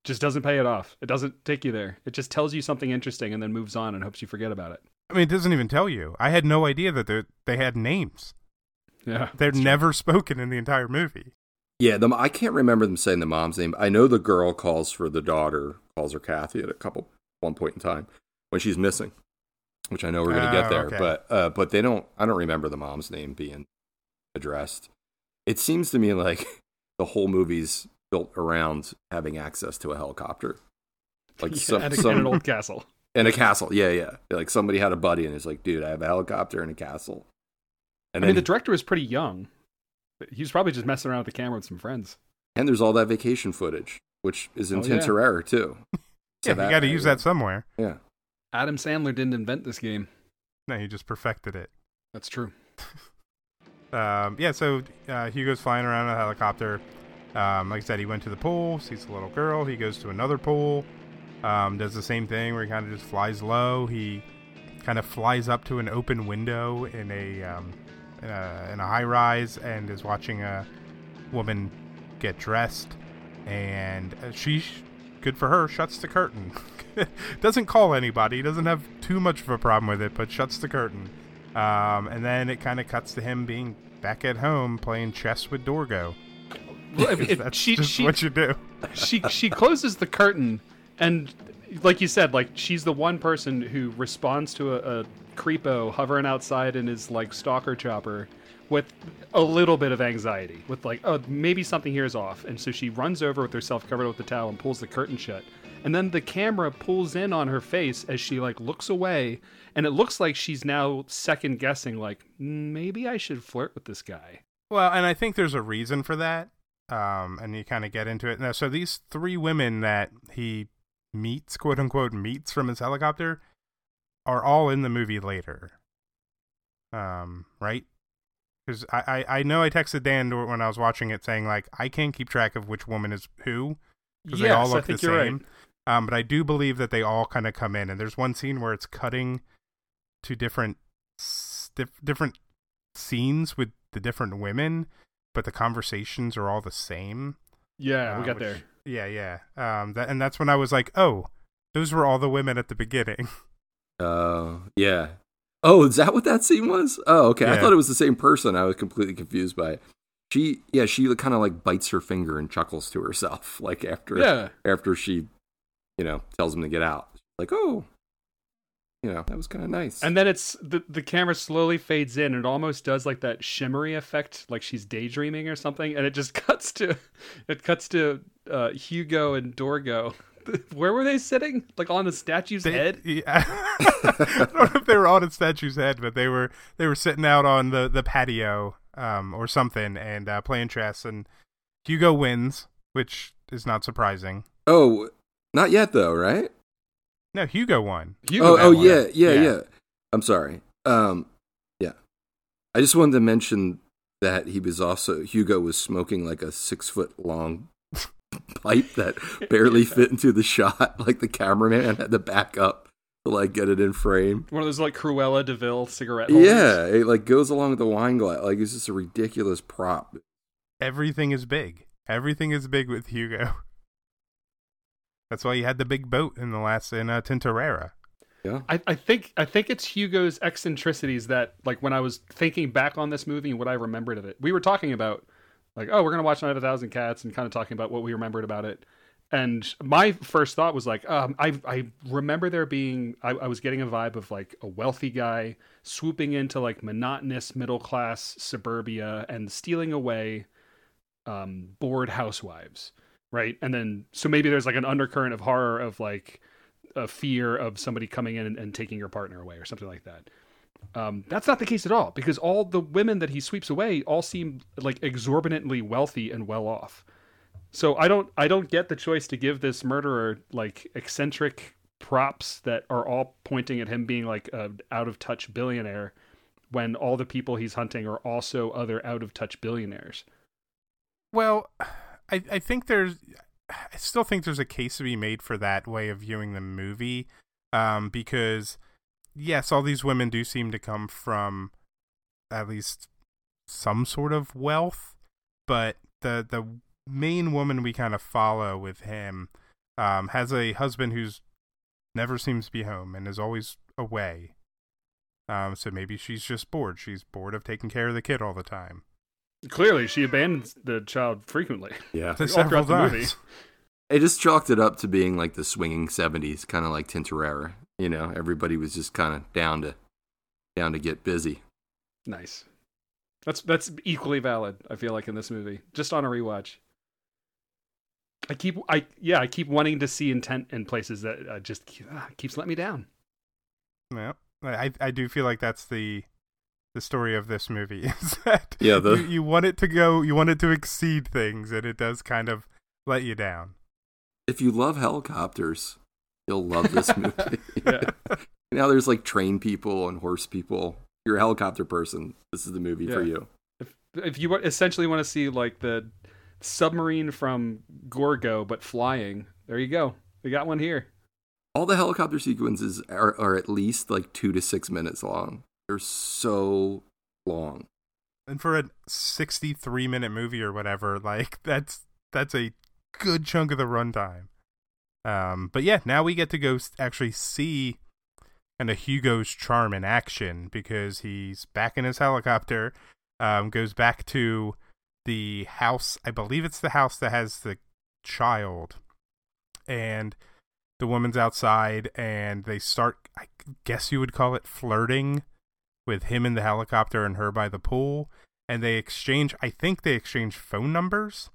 just doesn't pay it off. It doesn't take you there. It just tells you something interesting and then moves on and hopes you forget about it. I mean, it doesn't even tell you. I had no idea that they they had names. Yeah. <laughs> They're that's true. never spoken in the entire movie. Yeah, the, I can't remember them saying the mom's name. I know the girl calls for the daughter, calls her Kathy at a couple one point in time when she's missing, which I know we're gonna Oh, get there. okay. But uh, but they don't. I don't remember the mom's name being addressed. It seems to me like <laughs> the whole movie's built around having access to a helicopter, like <laughs> Yeah, some, and, a, some and an old castle. and a castle. Yeah, yeah. Like somebody had a buddy and it's like, dude, I have a helicopter and a castle. And I then mean, the director was pretty young. He was probably just messing around with the camera with some friends. and there's all that vacation footage, which is in Oh, yeah. Too. <laughs> So Yeah, you got to use that somewhere. Yeah. Adam Sandler didn't invent this game. No, he just perfected it. That's true. <laughs> Um, yeah, so uh, Hugo's flying around in a helicopter. Um, like I said, he went to the pool, sees the little girl. He goes to another pool, um, does the same thing where he kind of just flies low. He kind of flies up to an open window in a um, in a, in a high rise and is watching a woman get dressed. And uh, she, good for her, shuts the curtain. <laughs> doesn't call anybody. Doesn't have too much of a problem with it, but shuts the curtain. Um, and then it kind of cuts to him being back at home playing chess with Dorgo. Well, if- if That's she, just she, what you do. she she closes the curtain and like you said like she's the one person who responds to a, a creepo hovering outside in his like stalker chopper with a little bit of anxiety with like oh maybe something here is off and so she runs over with herself covered with the towel and pulls the curtain shut and then the camera pulls in on her face as she like looks away and it looks like she's now second guessing like "Mm, maybe i should flirt with this guy Well, and I think there's a reason for that. Um, and you kind of get into it. Now, so these three women that he meets, quote unquote, meets from his helicopter, are all in the movie later. um, right? Because I, I I know I texted Dan when I was watching it saying like I can't keep track of which woman is who because they all Yes, look the same. right. Um, but I do believe that they all kind of come in, and there's one scene where it's cutting to different different scenes with the different women, but the conversations are all the same. Yeah, we uh, got which- there. Yeah, yeah. Um, that, and that's when I was like, oh, those were all the women at the beginning. Uh, <laughs> yeah. Oh, is that what that scene was? Oh, okay. I thought it was the same person. I was completely confused by it. She, yeah, she kind of like bites her finger and chuckles to herself, <laughs> like after, Yeah. after she, you know, tells him to get out. Like, oh, you know, that was kind of nice. And then it's the the camera slowly fades in and it almost does like that shimmery effect, like she's daydreaming or something, and it just <laughs> cuts to it cuts to uh, Hugo and Dorgo. <laughs> Where were they sitting? Like on the statue's They- head? Yeah. <laughs> I don't know if they were on a statue's head, but they were they were sitting out on the, the patio um, or something and uh, playing chess. And Hugo wins, which is not surprising. oh, not yet though, right? No, Hugo won. Hugo oh, got oh one. yeah, yeah, Yeah. yeah, I'm sorry. Um, yeah. I just wanted to mention that he was also Hugo was smoking like a six foot long <laughs> pipe that <laughs> barely fit into the shot. <laughs> Like the cameraman had to back up to like get it in frame. One of those like Cruella de Vil cigarette holders. Yeah, it like goes along with the wine glass. Like it's just a ridiculous prop. Everything is big. Everything is big with Hugo. That's why he had the big boat in the last in uh, Tintorera. Yeah. I, I think I think it's Hugo's eccentricities that like when I was thinking back on this movie and what I remembered of it. We were talking about like, oh, we're gonna watch Night of a Thousand Cats and kind of talking about what we remembered about it. And my first thought was like, um, I I remember there being I, I was getting a vibe of like a wealthy guy swooping into like monotonous middle class suburbia and stealing away um, bored housewives, right? And then so maybe there's like an undercurrent of horror of like a fear of somebody coming in and, and taking your partner away or something like that. Um, that's not the case at all because all the women that he sweeps away all seem like exorbitantly wealthy and well off. So I don't I don't get the choice to give this murderer like eccentric props that are all pointing at him being like a out of touch billionaire when all the people he's hunting are also other out of touch billionaires. Well, I I think there's I still think there's a case to be made for that way of viewing the movie, um, because yes, all these women do seem to come from at least some sort of wealth, but the the main woman we kind of follow with him um, has a husband who's never seems to be home and is always away. Um, so maybe she's just bored. She's bored of taking care of the kid all the time. Clearly, she abandons the child frequently. Yeah. <laughs> all Several throughout the movie. <laughs> times. I just chalked it up to being like the swinging seventies, kind of like Tintorera. You know, everybody was just kind of down to down to get busy. Nice. That's that's equally valid. I feel like in this movie, just on a rewatch. I keep I yeah I keep wanting to see intent in places that uh, just ah, keeps letting me down. Yeah, I I do feel like that's the the story of this movie <laughs> is that Yeah, the- you, you want it to go, you want it to exceed things, and it does kind of let you down. If you love helicopters, you'll love this <laughs> movie. Yeah. <laughs> now there's like train people and horse people. You're a helicopter person. This is the movie for you. If if you essentially want to see like the submarine from Gorgo but flying, there you go. We got one here. All the helicopter sequences are, are at least like two to six minutes long. They're so long. And for a 63 minute movie or whatever, like that's that's a good chunk of the runtime. Um, but yeah, now we get to go actually see kind of Hugo's charm in action because he's back in his helicopter. Um, goes back to the house. I believe it's the house that has the child, and the woman's outside, and they start. I guess you would call it flirting with him in the helicopter and her by the pool and they exchange i think they exchange phone numbers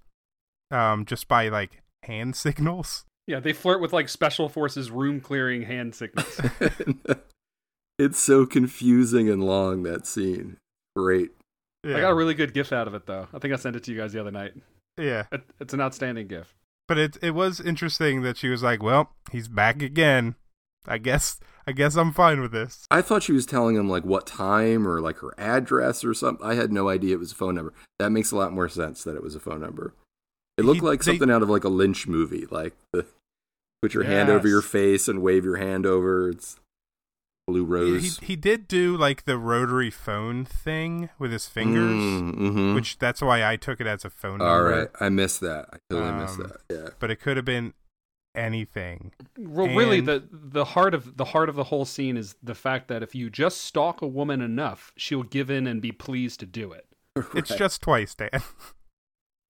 um just by like hand <laughs> signals Yeah, they flirt with like special forces room clearing hand signals. <laughs> it's so confusing and long that scene. Great. I got a really good gif out of it though. I think I sent it to you guys the other night. yeah It, it's an outstanding gif. but it it was interesting that she was like well he's back again i guess I guess I'm fine with this. I thought she was telling him like what time or like her address or something. I had no idea it was a phone number. That makes a lot more sense that it was a phone number. It looked He- like they- something out of like a Lynch movie, like the put your hand over your face and wave your hand over. It's blue He, rose. he did do like the rotary phone thing with his fingers, Mm-hmm. which that's why I took it as a phone All number. right, I missed that. I totally missed Um, that. Yeah. But it could have been anything. Well, really, the the heart of the heart of the whole scene is the fact that if you just stalk a woman enough, she'll give in and be pleased to do it. It's just twice, Dan. <laughs>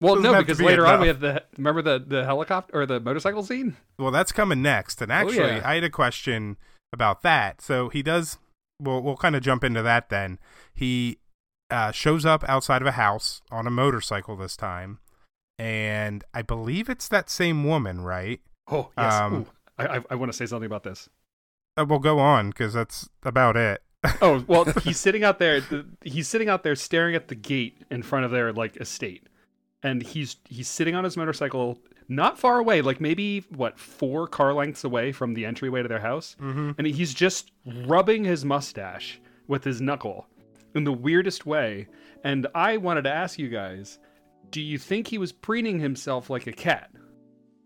Well, Doesn't no, because be later on we have the remember the the helicopter or the motorcycle scene. Well, that's coming next. And actually, Oh, yeah. I had a question about that. So he does. We'll we'll kind of jump into that then. He uh, shows up outside of a house on a motorcycle this time, and I believe it's that same woman, right? Oh yes, Um, I I, I want to say something about this. Uh, we'll go on because that's about it. <laughs> Oh well, he's sitting out there. The, he's sitting out there staring at the gate in front of their like estate, and he's he's sitting on his motorcycle, not far away, like maybe what four car lengths away from the entryway to their house, mm-hmm. and he's just rubbing his mustache with his knuckle in the weirdest way. And I wanted to ask you guys, do you think he was preening himself like a cat?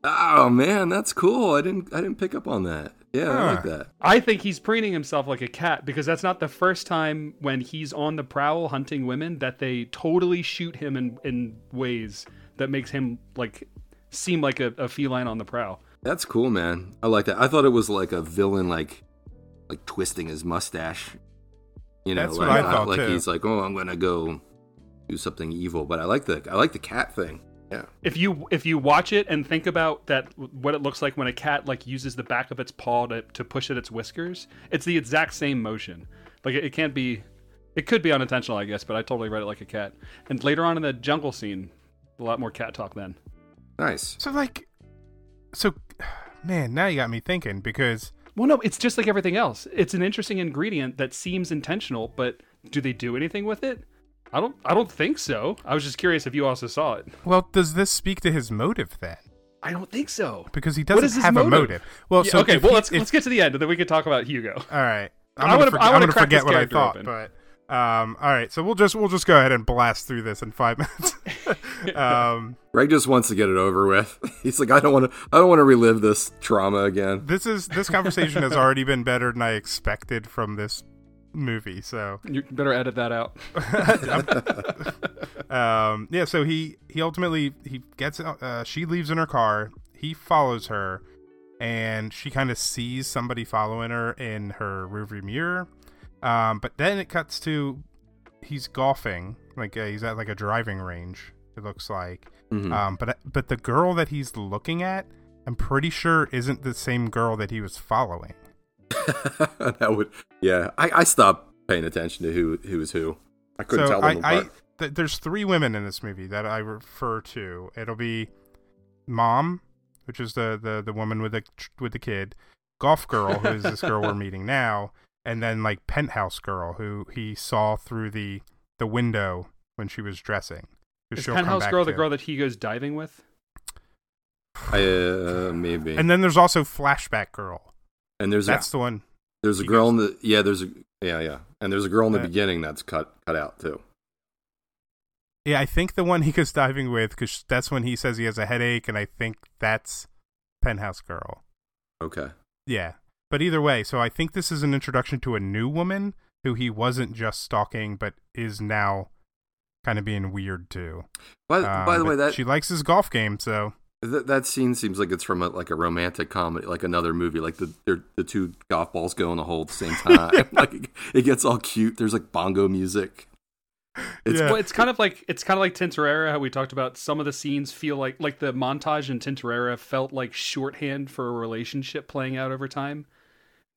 Oh man, that's cool. I didn't I didn't pick up on that. Yeah, I like that. I think he's preening himself like a cat because that's not the first time when he's on the prowl hunting women that they totally shoot him in, in ways that makes him like seem like a, a feline on the prowl. That's cool, man. I like that. I thought it was like a villain, like like twisting his mustache. You know, That's like, I thought, like he's like, oh, I'm gonna go do something evil. But I like the I like the cat thing. Yeah. If you if you watch it and think about that what it looks like when a cat like uses the back of its paw to, to push at its whiskers, it's the exact same motion. Like it, it can't be it could be unintentional, I guess, but I totally read it like a cat. And later on in the jungle scene, a lot more cat talk then. Nice. So like, so man, now you got me thinking because Well, no, it's just like everything else. It's an interesting ingredient that seems intentional, but do they do anything with it? I don't. I don't think so. I was just curious if you also saw it. well, does this speak to his motive then? I don't think so. Because he doesn't is his have a motive. Well, Yeah, so okay. Well, he- let's if- let's get to the end, and then we can talk about Hugo. All right. <laughs> I I'm wanna- gonna, forget, I I'm wanna gonna forget what I thought, open. but um, all right. So we'll just we'll just go ahead and blast through this in five <laughs> minutes. <laughs> um, Greg just wants to get it over with. He's like, I don't want to. I don't want to relive this trauma again. this is this conversation has already been better than I expected from this movie. So You better edit that out. <laughs> um, yeah, so he he ultimately he gets uh, she leaves in her car. He follows her, and she kind of sees somebody following her in her rearview mirror. Um, but then it cuts to he's golfing, like uh, he's at like a driving range. It looks like, Mhm. um, but but the girl that he's looking at, I'm pretty sure isn't the same girl that he was following. <laughs> that would. Yeah, I, I stopped paying attention to who who was who. I couldn't so tell them I apart. th- there's three women in this movie that I refer to. It'll be mom, which is the the, the woman with the with the kid, golf girl, who is this girl we're <laughs> meeting now, and then like penthouse girl, who he saw through the the window when she was dressing. who Is Penthouse back Girl the to. girl that he goes diving with? I, uh, maybe. And then there's also flashback girl. And there's That's a the one. there's a girl in the yeah there's a yeah yeah and there's a girl in the Yeah. beginning that's cut cut out too. Yeah, I think the one he goes diving with, because that's when he says he has a headache, and I think that's penthouse girl. Okay. Yeah. But either way, so I think this is an introduction to a new woman who he wasn't just stalking, but is now kind of being weird too. By, Um, by the way, that she likes his golf game, so That, that scene seems like it's from a, like a romantic comedy, like another movie. Like the they're, the two golf balls go in the hole at the same <laughs> time. <laughs> like it, it gets all cute. There's like bongo music. It's Yeah. Well, it's kind of like it's kind of like Tintorera. How we talked about some of the scenes feel like like the montage in Tintorera felt like shorthand for a relationship playing out over time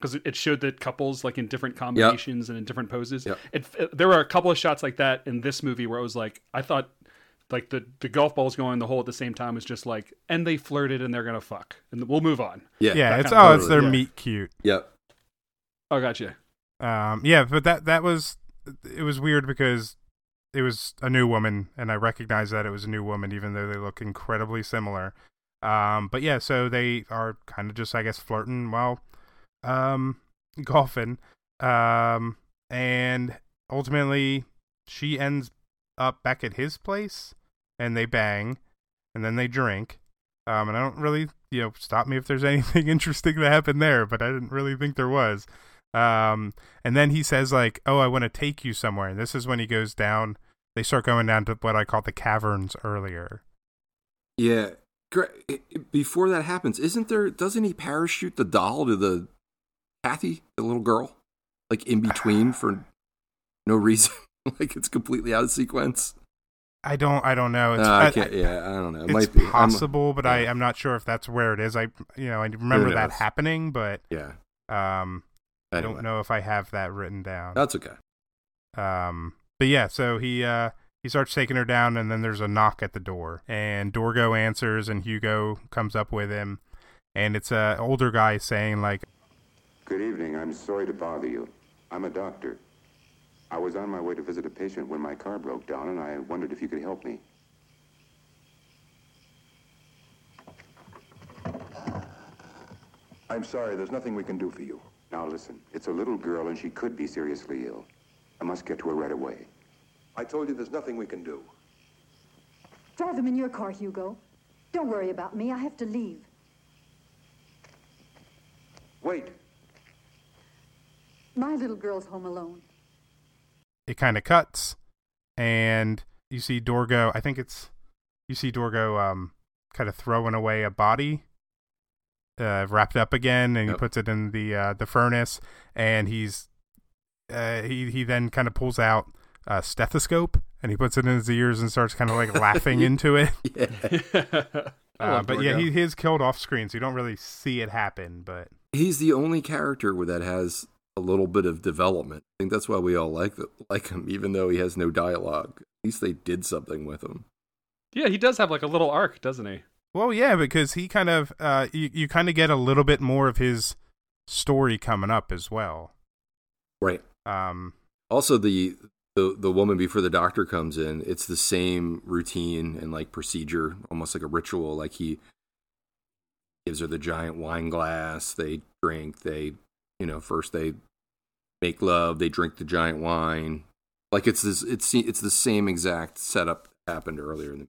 because it, it showed that couples like in different combinations and in different poses. Yep. It, it- there were a couple of shots like that in this movie where it was like I thought like the the golf balls going in the hole at the same time is just like and they flirted and they're gonna fuck and we'll move on. yeah, yeah, that it's kind of oh, it's their totally, yeah. meet cute. yep. Oh, gotcha. Um, yeah, but that that was it was weird because it was a new woman, and I recognized that it was a new woman, even though they look incredibly similar. Um, but yeah, so they are kind of just, I guess, flirting while um, golfing. Um, and ultimately, she ends up back at his place, and they bang, and then they drink. Um, and I don't really, you know, stop me if there's <laughs> anything interesting that happened there, but I didn't really think there was. Um, and then he says like, "Oh, I want to take you somewhere." And this is when he goes down. They start going down to what I call the caverns earlier. Yeah. Gra- i- i- Before that happens, isn't there? Doesn't he parachute the doll to the Kathy, the little girl, like in between <sighs> for no reason? <laughs> like it's completely out of sequence. I don't, I don't know. It's, Uh, I I- can't. Yeah, I don't know. It it's might be I'm- possible, but I, yeah. I'm not sure if that's where it is. I, you know, I remember that happening, but yeah. um, I don't know if I have that written down. That's okay. Um, but yeah, so he uh he starts taking her down, and then there's a knock at the door, and Dorgo answers, and Hugo comes up with him, and it's a older guy saying like, Good evening. I'm sorry to bother you. I'm a doctor. I was on my way to visit a patient when my car broke down, and I wondered if you could help me. I'm sorry, there's nothing we can do for you. Now listen, it's a little girl, and she could be seriously ill. I must get to her right away. I told you there's nothing we can do. Drive them in your car, Hugo. Don't worry about me. I have to leave. Wait. My little girl's home alone. It kind of cuts, and you see Dorgo. I think it's you see Dorgo um kind of throwing away a body. Uh, wrapped up again, and he puts it in the uh, the furnace, and he's uh, he he then kind of pulls out a stethoscope and he puts it in his ears and starts kind of like laughing <laughs> into it. Yeah. <laughs> Uh, love but yeah, Dorgo. he, he is killed off screen, so you don't really see it happen. But He's the only character that has a little bit of development. I think that's why we all like the, <laughs> like him, even though he has no dialogue. At least they did something with him. yeah, he does have like a little arc, doesn't he? well, yeah, because he kind of uh, you you kind of get a little bit more of his story coming up as well. Right. Um, Also, the the the woman before the doctor comes in, it's the same routine and like procedure, almost like a ritual. Like he gives her the giant wine glass. They drink. They, you know, first they make love. They drink the giant wine. Like it's this. It's it's the same exact setup that happened earlier in the.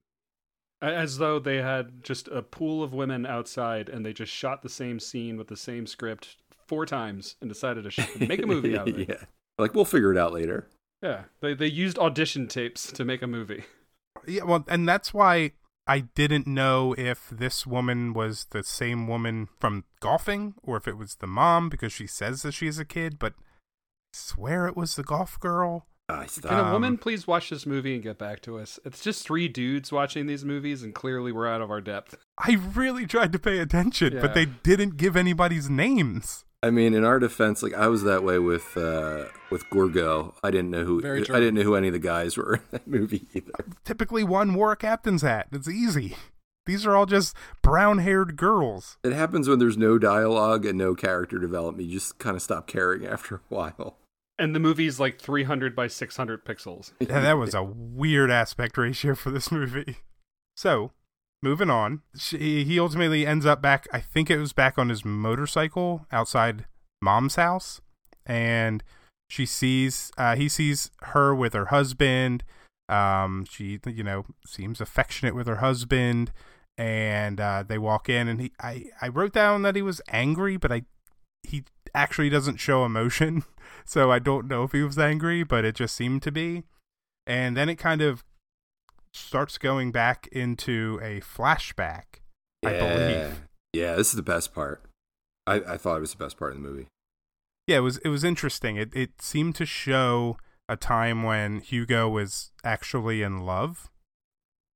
As though they had just a pool of women outside and they just shot the same scene with the same script four times and decided to sh- make a <laughs> movie out of it. yeah. Like we'll figure it out later. Yeah, they they used audition tapes to make a movie. yeah, well, and that's why I didn't know if this woman was the same woman from golfing or if it was the mom because she says that she's a kid, but I swear it was the golf girl. I. Can a woman Um, please watch this movie and get back to us? It's just three dudes watching these movies, and clearly we're out of our depth. I really tried to pay attention, Yeah. but they didn't give anybody's names. I mean, in our defense, like I was that way with uh with Gorgo. I didn't know who I didn't know who any of the guys were in that movie either. Typically, one wore a captain's hat. It's easy. These are all just brown-haired girls. It happens when there's no dialogue and no character development. You just kind of stop caring after a while. And the movie's like 300 by 600 pixels. Yeah, that was a weird aspect ratio for this <laughs> movie. So, moving on, she, he ultimately ends up back. I think it was back on his motorcycle outside mom's house, and she sees uh, he sees her with her husband. Um, she you know seems affectionate with her husband, and uh, they walk in, and he I I wrote down that he was angry, but I he actually doesn't show emotion, <laughs> so I don't know if he was angry, but it just seemed to be. And then it kind of starts going back into a flashback, I Yeah. believe. Yeah, this is the best part. I, I thought it was the best part of the movie. Yeah, it was it was interesting. It it seemed to show a time when Hugo was actually in love.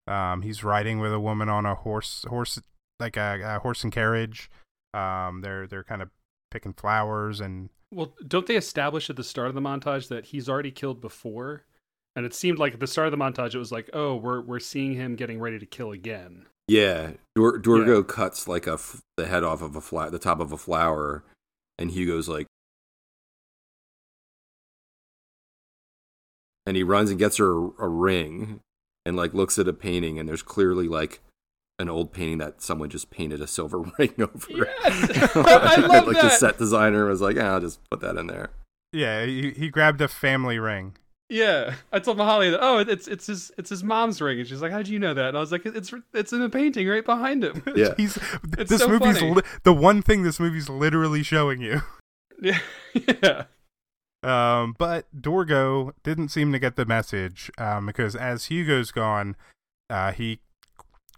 Um, he's riding with a woman on a horse, horse like a, a horse and carriage. Um, they're they're kind of picking flowers and Well, don't they establish at the start of the montage that he's already killed before? And it seemed like at the start of the montage, it was like, oh, we're we're seeing him getting ready to kill again. Yeah, Dor- Dorgo cuts like a f- the head off of a fla- the top of a flower, and Hugo's like, and he runs and gets her a, a ring, and like looks at a painting, and there's clearly like an old painting that someone just painted a silver <laughs> ring over. Yes! <laughs> I love like that. the set designer was like, "Ah, I'll just put that in there." Yeah, he, he grabbed a family ring. Yeah, I told Mahali that. Oh, it's it's his it's his mom's ring, and she's like, "How do you know that?" And I was like, "It's it's in the painting right behind him." Yeah. <laughs> He's It's this so movie's funny. li- the one thing this movie's literally showing you. yeah, yeah. Um, but Dorgo didn't seem to get the message um, because as Hugo's gone, uh, he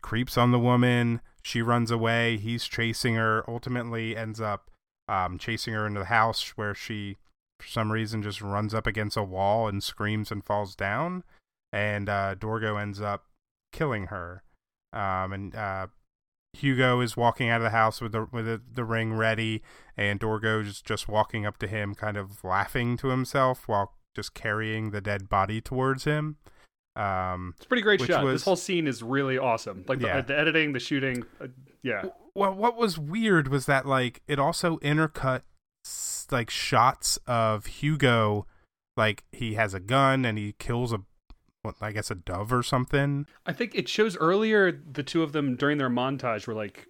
creeps on the woman. She runs away. He's chasing her. Ultimately, ends up um, chasing her into the house where she, for some reason, just runs up against a wall and screams and falls down. And uh, Dorgo ends up killing her. Um, and uh, Hugo is walking out of the house with the with the, the ring ready, and Dorgo is just walking up to him, kind of laughing to himself while just carrying the dead body towards him. Um, It's a pretty great shot. was- this whole scene is really awesome. Like Yeah. the, the editing, the shooting. Uh, yeah, well, what was weird was that like it also intercut like shots of Hugo, like he has a gun and he kills a, what I guess a dove or something. I think it shows earlier the two of them during their montage were like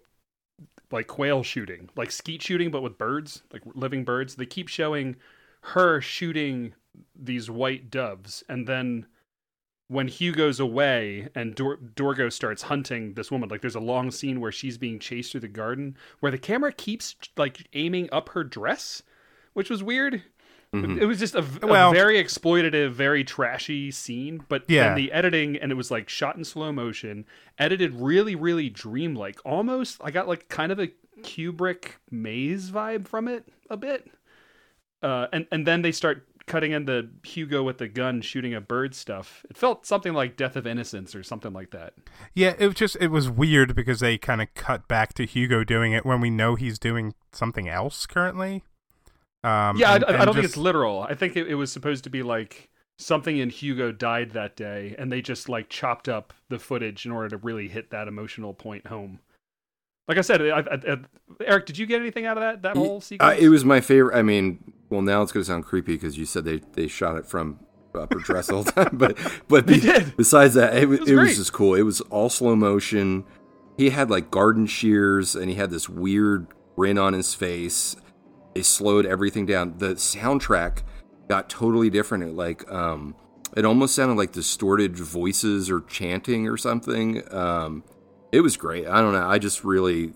like quail shooting, like skeet shooting, but with birds, like living birds. They keep showing her shooting these white doves, and then when Hugo's away and Dor- Dorgo starts hunting this woman, like there's a long scene where she's being chased through the garden, where the camera keeps like aiming up her dress, which was weird. It was just a, a Well- very exploitative, very trashy scene, but Yeah. the editing and it was like shot in slow motion, edited really, really dreamlike. Almost, I got like kind of a Kubrick maze vibe from it a bit. Uh, and and then they start cutting into Hugo with the gun shooting a bird stuff. It felt something like Death of Innocence or something like that. Yeah, it was just it was weird because they kind of cut back to Hugo doing it when we know he's doing something else currently. Um, yeah, and- I, I and don't think it's literal. I think it, it was supposed to be like something in Hugo died that day, and they just like chopped up the footage in order to really hit that emotional point home. Like I said, I, I, I, Eric, did you get anything out of that that whole Uh, sequence? it was my favorite. I mean, well, now it's going to sound creepy because you said they, they shot it from upper dress all <laughs> the time, but but be- did. besides that, it, was was it was just cool. It was all slow motion. He had like garden shears, and he had this weird grin on his face. They slowed everything down. The soundtrack got totally different. It like um, it almost sounded like distorted voices or chanting or something. Um, it was great. I don't know. I just really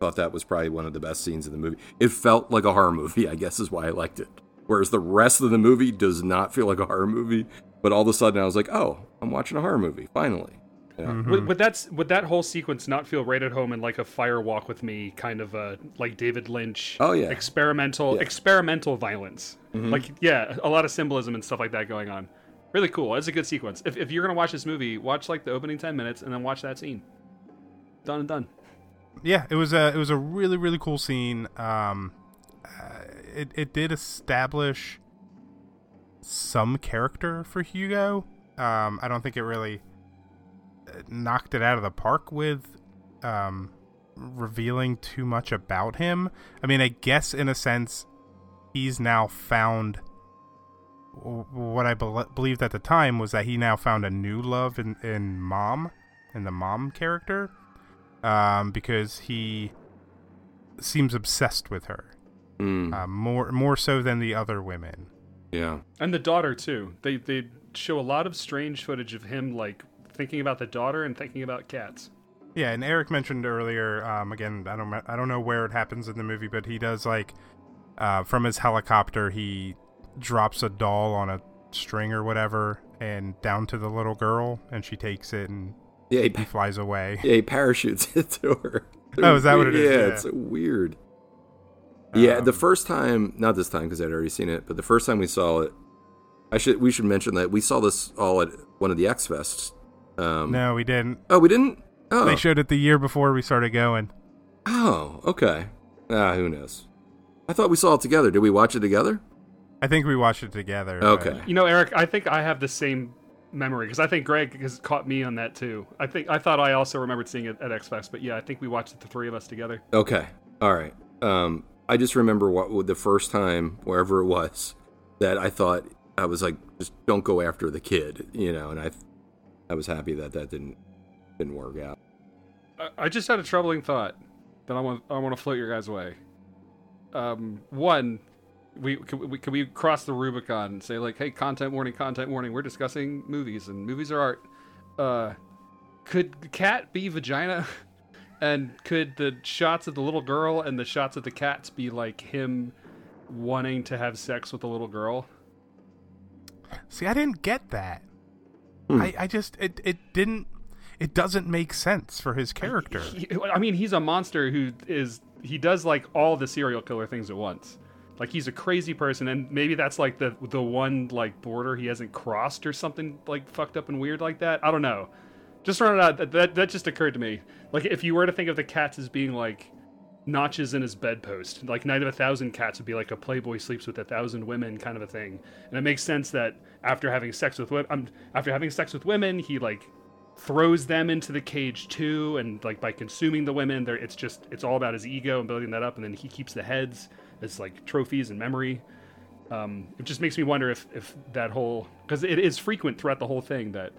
thought that was probably one of the best scenes in the movie. It felt like a horror movie, I guess is why I liked it. Whereas the rest of the movie does not feel like a horror movie. But all of a sudden I was like, oh, I'm watching a horror movie, finally. Yeah. Mm-hmm. Would, would that would that whole sequence not feel right at home in like a Fire Walk with Me kind of a like David Lynch? Oh, yeah. experimental Yeah. experimental violence. Like yeah, a lot of symbolism and stuff like that going on. Really cool. It's a good sequence. If if you're gonna watch this movie, watch like the opening ten minutes and then watch that scene. Done and done. Yeah, it was a it was a really really cool scene. Um, uh, it it did establish some character for Hugo. Um, I don't think it really uh, knocked it out of the park with um revealing too much about him. I mean, I guess in a sense, he's now found what I bel believed at the time was that he now found a new love in in mom, in the mom character um, because he seems obsessed with her Mm, uh, more more so than the other women. yeah. And the daughter too. They they show a lot of strange footage of him like thinking about the daughter and thinking about cats. Yeah, and Eric mentioned earlier. Um, again, I don't I don't know where it happens in the movie, but he does like uh, from his helicopter he drops a doll on a string or whatever, and down to the little girl, and she takes it and Yeah, he, he flies away. yeah, he parachutes <laughs> it to her. Oh, is that what it is? Yeah, Yeah. it's so weird. Yeah, the Um, first time, not this time because I'd already seen it, but the first time we saw it, I should we should mention that we saw this all at one of the X Fests. Um, No, we didn't. Oh, we didn't. Oh, They showed it the year before we started going. oh, okay. Ah, who knows? I thought we saw it together. Did we watch it together? I think we watched it together. but- Okay. You know, Eric, I think I have the same memory because I think Greg has caught me on that too. I think I thought I also remembered seeing it at X Fest, but yeah, I think we watched it the three of us together. Okay. All right. Um, I just remember what the first time, wherever it was, that I thought I was like, just don't go after the kid, you know, and I, I was happy that that didn't didn't work out. I- I just had a troubling thought that I want I want to float your guys' away. Um, one, we can, we can we cross the Rubicon and say like, hey, content warning, content warning. We're discussing movies and movies are art. Uh, could cat be vagina? <laughs> And could the shots of the little girl and the shots of the cats be like him wanting to have sex with the little girl? See, I didn't get that. Hmm. I, I just it it didn't it doesn't make sense for his character. He- I mean, he's a monster who is he does like all the serial killer things at once. Like he's a crazy person, and maybe that's like the the one like border he hasn't crossed or something like fucked up and weird like that. I don't know. Just throwing it out. That, that that just occurred to me. Like if you were to think of the cats as being like notches in his bedpost, like Night of a Thousand Cats would be like a playboy sleeps with a thousand women kind of a thing, and it makes sense that after having sex with women, um, after having sex with women, he like throws them into the cage too and like by consuming the women there it's just it's all about his ego and building that up and then he keeps the heads as like trophies and memory. Um it just makes me wonder if if that whole because it is frequent throughout the whole thing that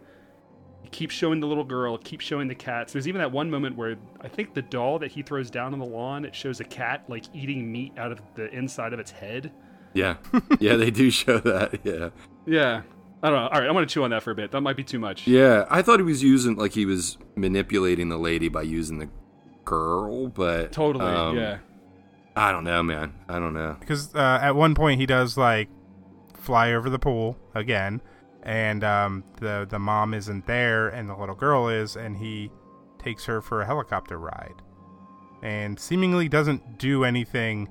he keeps showing the little girl keeps showing the cats. There's even that one moment where i think the doll that he throws down on the lawn it shows a cat like eating meat out of the inside of its head. Yeah, <laughs> yeah, they do show that. Yeah, yeah. I don't know. All right i'm gonna chew on that for a bit. That might be too much. Yeah. I thought he was using like he was manipulating the lady by using the girl, but totally um, yeah I don't know, man. I don't know. because uh, at one point he does like fly over the pool again, and um, the the mom isn't there, and the little girl is, and he takes her for a helicopter ride, and seemingly doesn't do anything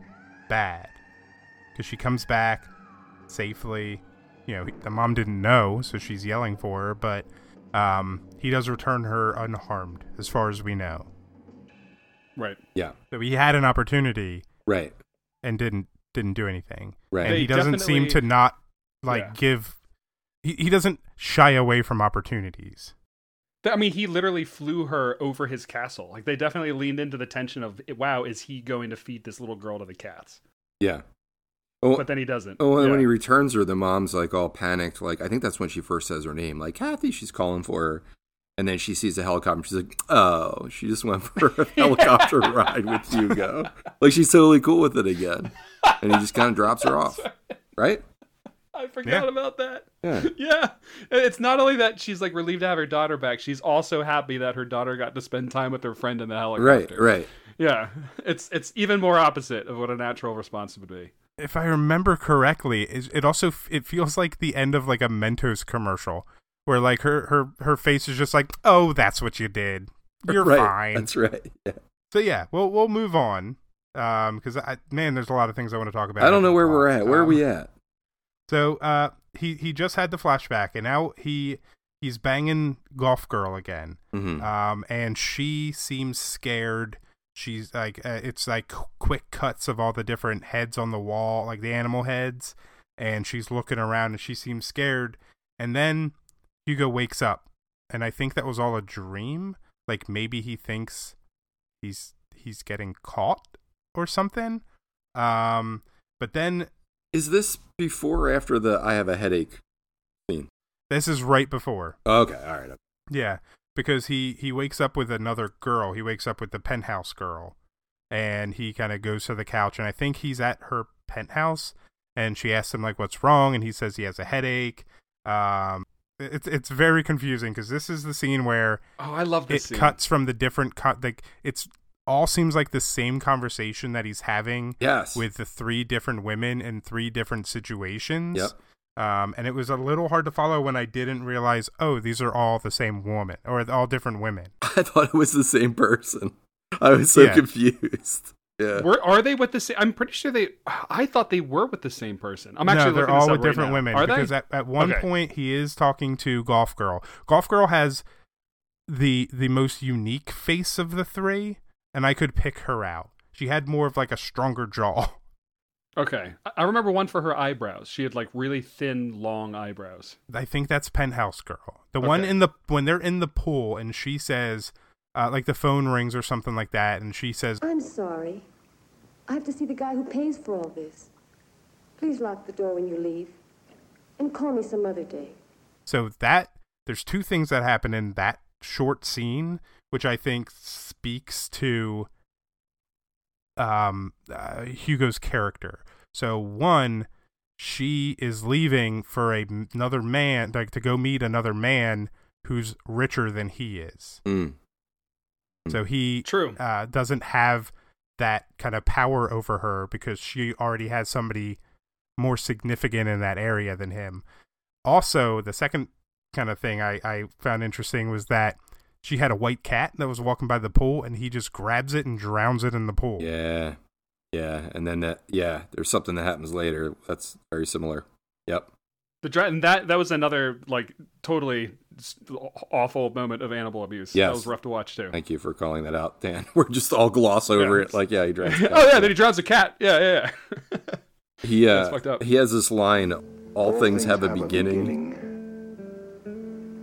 bad because she comes back safely. You know, the mom didn't know, so she's yelling for her, but um, he does return her unharmed, as far as we know. right Yeah, So he had an opportunity right, and didn't didn't do anything. right. And he doesn't seem to not like Yeah. give. He he doesn't shy away from opportunities. I mean, he literally flew her over his castle. Like they definitely leaned into the tension of, wow, is he going to feed this little girl to the cats? yeah. Oh, But then he doesn't. Oh, and Yeah. when he returns her, the mom's like all panicked. Like I think that's when she first says her name, like Kathy. She's calling for her, and then she sees the helicopter. and She's like, "Oh, she just went for a <laughs> helicopter ride with Hugo." Like she's totally cool with it again, and he just kind of drops her off, right? I forgot Yeah. about that. Yeah. Yeah. It's not only that she's like relieved to have her daughter back, she's also happy that her daughter got to spend time with her friend in the helicopter. Right, right. Yeah. It's it's even more opposite of what a natural response would be. If I remember correctly, it it also it feels like the end of like a Mentos commercial, where like her her her face is just like, "Oh, that's what you did. You're right. fine." That's right. <laughs> Yeah. So yeah, we'll we'll move on. Um, because I man, there's a lot of things I want to talk about. I don't know where we're at. Where are Um, we at? So uh, he he just had the flashback, and now he he's banging golf girl again. Mhm. Um, and she seems scared. She's like, uh, it's like quick cuts of all the different heads on the wall, like the animal heads, and she's looking around and she seems scared. And then Hugo wakes up, and I think that was all a dream. Like maybe he thinks he's he's getting caught or something. Um, but then Is this before or after the "I have a headache" scene? this is right before. Okay, all right. Yeah, because he he wakes up with another girl. He wakes up with the penthouse girl, and he kind of goes to the couch, and I think he's at her penthouse, and she asks him like, "What's wrong?" and he says he has a headache. Um, it's it's very confusing because this is the scene where Oh, I love it scene. cuts from the different co- like it's all seems like the same conversation that he's having Yes. with the three different women in three different situations. Yep. Um, and it was a little hard to follow when I didn't realize, oh, these are all the same woman or all different women. <laughs> I thought it was the same person. I was so Yeah. confused. Yeah. Were, are they with the same? I'm pretty sure they. I thought they were with the same person. I'm no, actually they're all with right different now. women Are because they? at, at one Okay. point he is talking to Golf Girl. Golf Girl has the the most unique face of the three, and I could pick her out. She had more of like a stronger jaw. <laughs> Okay, I- I remember one for her eyebrows. She had like really thin, long eyebrows. I think that's Penthouse Girl. The one in the when they're in the pool and she says, uh, like the phone rings or something like that, and she says, I'm sorry. I have to see the guy who pays for all this. Please lock the door when you leave. And call me some other day. so that there's two things that happen in that short scene, which I think speaks to um uh, Hugo's character. So one, she is leaving for a, another man, like to go meet another man who's richer than he is. Mm. So he True. uh, doesn't have that kind of power over her because she already has somebody more significant in that area than him. Also, the second kind of thing I, I found interesting was that she had a white cat that was walking by the pool and he just grabs it and drowns it in the pool. Yeah. Yeah. And then that, yeah, there's something that happens later that's very similar. Yep. The dra- and that that was another like totally s- awful moment of animal abuse. Yes. That was rough to watch too. Thank you for calling that out, Dan. <laughs> We're just all gloss over Yeah. it. Like, yeah, he drives. <laughs> oh yeah, then he drowns a cat. Yeah, yeah. yeah. <laughs> He That's uh, fucked up. he has this line: "All, things, have, a beginning,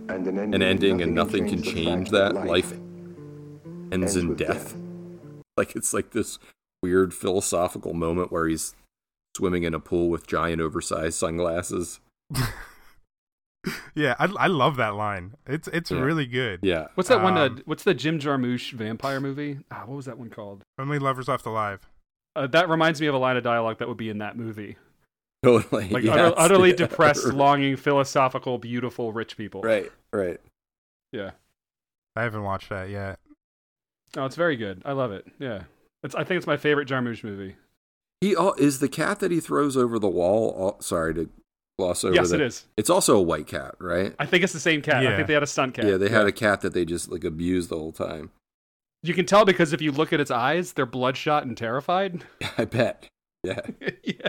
and an ending, an ending, and nothing can change the that. Life ends in with death." Like it's like this weird philosophical moment where he's swimming in a pool with giant, oversized sunglasses. Yeah, I, I love that line. It's it's Yeah. really good. Yeah, What's that one? Uh, Um, what's the Jim Jarmusch vampire movie? Ah, what was that one called? Only lovers left alive. Uh, that reminds me of a line of dialogue that would be in that movie. <laughs> totally. Like yes, utter, utterly <laughs> yeah. depressed, longing, philosophical, beautiful, rich people. Right, right. Yeah. I haven't watched that yet. Oh, it's very good. I love it. Yeah. It's, I think it's my favorite Jarmusch movie. He al- is the cat that he throws over the wall. al- sorry to gloss over. Yes, that. it is. It's also a white cat, right? I think it's the same cat. I think they had a stunt cat. Yeah, they had a cat that they just like abused the whole time. You can tell because if you look at its eyes, they're bloodshot and terrified. <laughs> <laughs> I bet. Yeah. <laughs> yeah.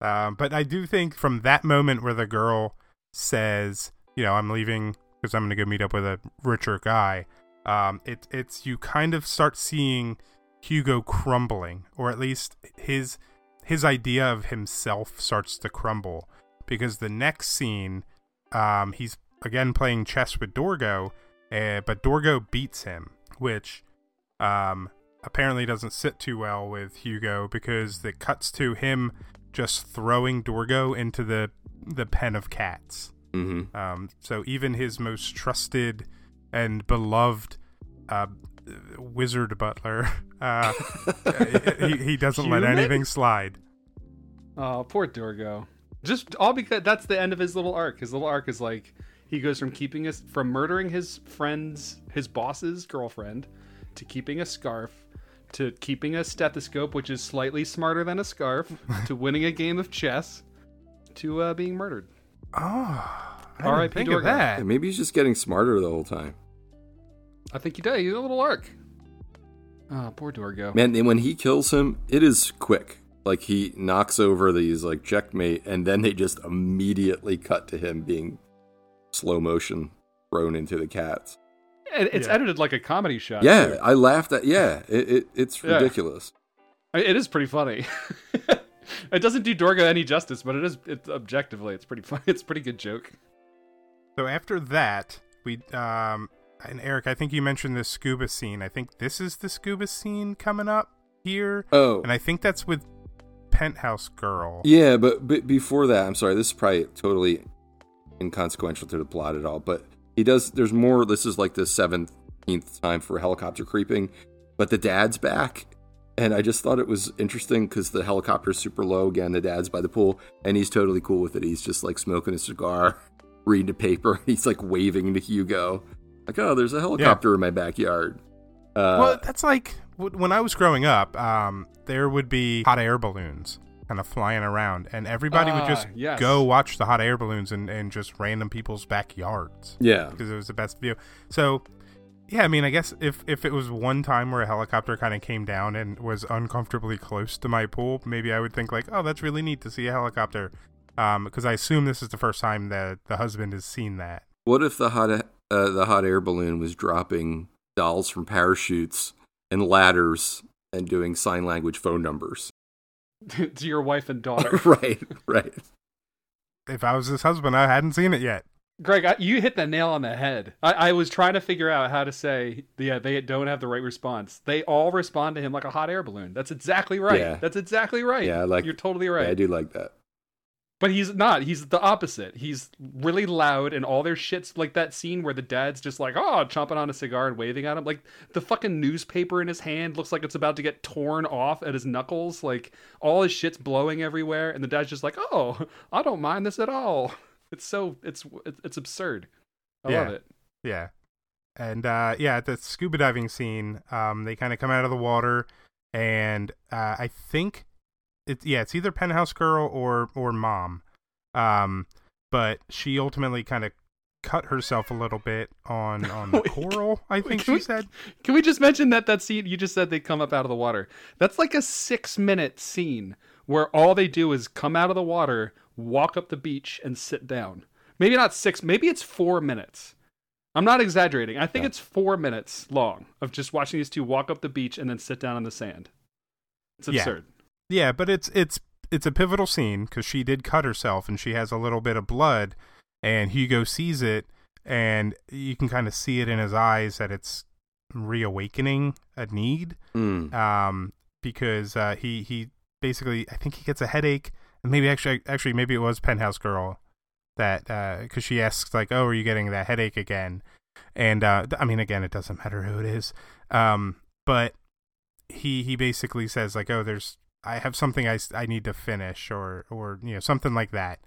Um, but I do think from that moment where the girl says, you know, I'm leaving because I'm going to go meet up with a richer guy, um, it, it's you kind of start seeing Hugo crumbling, or at least his his idea of himself starts to crumble because the next scene, um, he's again playing chess with Dorgo, uh, but Dorgo beats him, which um, apparently doesn't sit too well with Hugo because it cuts to him just throwing Dorgo into the the pen of cats. Mm-hmm. Um, so even his most trusted and beloved uh, wizard butler, <laughs> uh, <laughs> he, he doesn't let anything slide. Oh, poor Dorgo. Just all because that's the end of his little arc. His little arc is like he goes from keeping us from murdering his friend's his boss's girlfriend to keeping a scarf to keeping a stethoscope, which is slightly smarter than a scarf, <laughs> to winning a game of chess, to uh, being murdered. Oh, I didn't think of that. Yeah, maybe he's just getting smarter the whole time. I think he does. He's a little arc. Oh, poor Dorgo. Man, when he kills him, it is quick. Like he knocks over these like checkmate, and then they just immediately cut to him being slow motion thrown into the cats. And it's Yeah. edited like a comedy shot. Yeah, too. I laughed at. Yeah, it, it it's Yeah. ridiculous. It is pretty funny. <laughs> it doesn't do Dorgo any justice, but it is. It's objectively, it's pretty <laughs> funny. It's a pretty good joke. So after that, we um and Eric, I think you mentioned the scuba scene. I think this is the scuba scene coming up here, Oh, and I think that's with Penthouse Girl. yeah, but, but before that, I'm sorry. This is probably totally inconsequential to the plot at all. But he does. There's more. This is like the seventeenth time for helicopter creeping, but the dad's back, and I just thought it was interesting because the helicopter's super low again. The dad's by the pool, and he's totally cool with it. He's just like smoking a cigar, <laughs> reading a paper. <laughs> He's like waving to Hugo, like, "Oh, there's a helicopter in my backyard." Uh, well, that's like when I was growing up. Um, there would be hot air balloons kind of flying around, and everybody would Ah, just yes. go watch the hot air balloons in, in just random people's backyards yeah, because it was the best view. So, yeah, I mean, I guess if if it was one time where a helicopter kind of came down and was uncomfortably close to my pool, maybe I would think like, oh, that's really neat to see a helicopter. Um, because I assume this is the first time that the husband has seen that. What if the hot uh, the hot air balloon was dropping dolls from parachutes and ladders and doing sign language phone numbers? <laughs> <laughs> to your wife and daughter. <laughs> right, right. If I was his husband, I hadn't seen it yet. Greg, I, you hit the nail on the head. I, I was trying to figure out how to say, yeah, uh, they don't have the right response. They all respond to him like a hot air balloon. That's exactly right. Yeah. That's exactly right. Yeah, I like- You're totally right. Yeah, I do like that. But he's not. He's the opposite. He's really loud, and all their shit's like that scene where the dad's just like, oh, chomping on a cigar and waving at him. Like the fucking newspaper in his hand looks like it's about to get torn off at his knuckles. Like all his shit's blowing everywhere, and the dad's just like, oh, I don't mind this at all. <laughs> It's so it's it's absurd. I Yeah. love it. Yeah. And uh, yeah, at the scuba diving scene, um, they kind of come out of the water, and uh, I think it's yeah, it's either Penthouse Girl or or Mom, um, but she ultimately kind of cut herself a little bit on <laughs> on the Wait, coral. I think can she we- said. Can we just mention that that scene you just said they come up out of the water? That's like a six minute scene where all they do is come out of the water, walk up the beach, and sit down. Maybe not six, maybe it's four minutes. I'm not exaggerating. I think it's four minutes long of just watching these two walk up the beach and then sit down on the sand. It's absurd. Yeah, but it's it's it's a pivotal scene because she did cut herself and she has a little bit of blood, and Hugo sees it, and you can kind of see it in his eyes that it's reawakening a need. Mm. Um, because uh, he he basically I think he gets a headache, and maybe actually actually maybe it was Penthouse Girl that because she asks like, oh, are you getting that headache again? And uh, I mean, again, it doesn't matter who it is. Um, but he he basically says like, oh, there's I have something I, I need to finish or or you know something like that.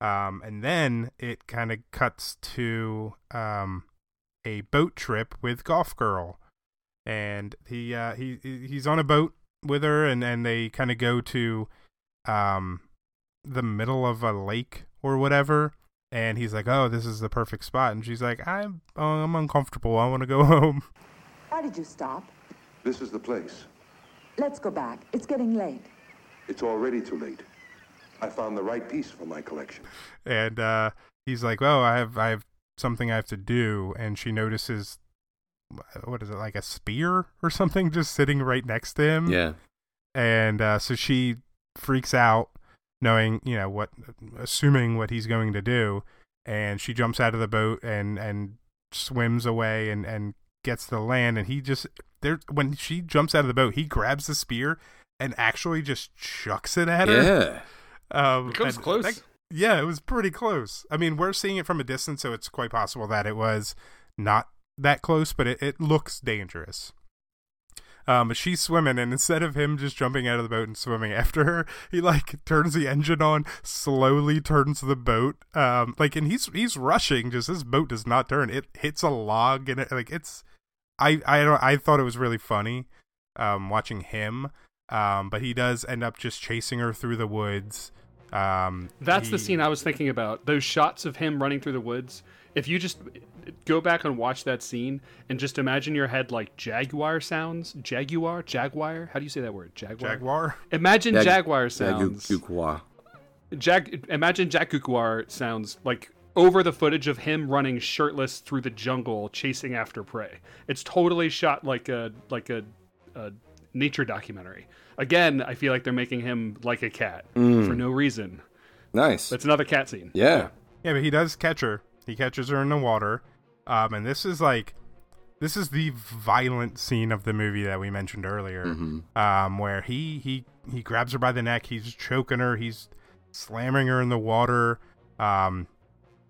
Um, and then it kind of cuts to um a boat trip with Golf Girl, and he uh he he- he's on a boat with her, and and they kind of go to um the middle of a lake or whatever. And he's like, "Oh, this is the perfect spot." And she's like, "I'm oh, I'm uncomfortable. I want to go <laughs> home." Why did you stop? This is the place. Let's go back. It's getting late. It's already too late. I found the right piece for my collection. and uh he's like oh i have i have something i have to do and she notices what is it like a spear or something just sitting right next to him Yeah. and uh so she freaks out knowing you know what assuming what he's going to do and she jumps out of the boat and and swims away and and gets to the land and he just there when she jumps out of the boat he grabs the spear and actually just chucks it at her Yeah. um, It comes close. that- yeah, it was pretty close. I mean, we're seeing it from a distance, so it's quite possible that it was not that close, but it, it looks dangerous. Um, but she's swimming, and instead of him just jumping out of the boat and swimming after her, he like turns the engine on, slowly turns the boat. Um, like, and he's he's rushing. Just this boat does not turn. It hits a log, and it like it's. I I don't. I thought it was really funny, um, watching him. Um, but he does end up just chasing her through the woods. Um, That's the scene I was thinking about. Those shots of him running through the woods. If you just go back and watch that scene and just imagine your head like jaguar sounds, jaguar, jaguar. How do you say that word? Jaguar. Jaguar. Imagine Jag- jaguar sounds. Jaguar. Jag. Imagine jaguar sounds like over the footage of him running shirtless through the jungle chasing after prey. It's totally shot like a like a, a nature documentary. Again, I feel like they're making him like a cat Mm. for no reason. Nice. That's another cat scene. Yeah. Yeah, but he does catch her. He catches her in the water. Um, and this is like, this is the violent scene of the movie that we mentioned earlier. Mhm. Um, where he he he grabs her by the neck. He's choking her. He's slamming her in the water. Um,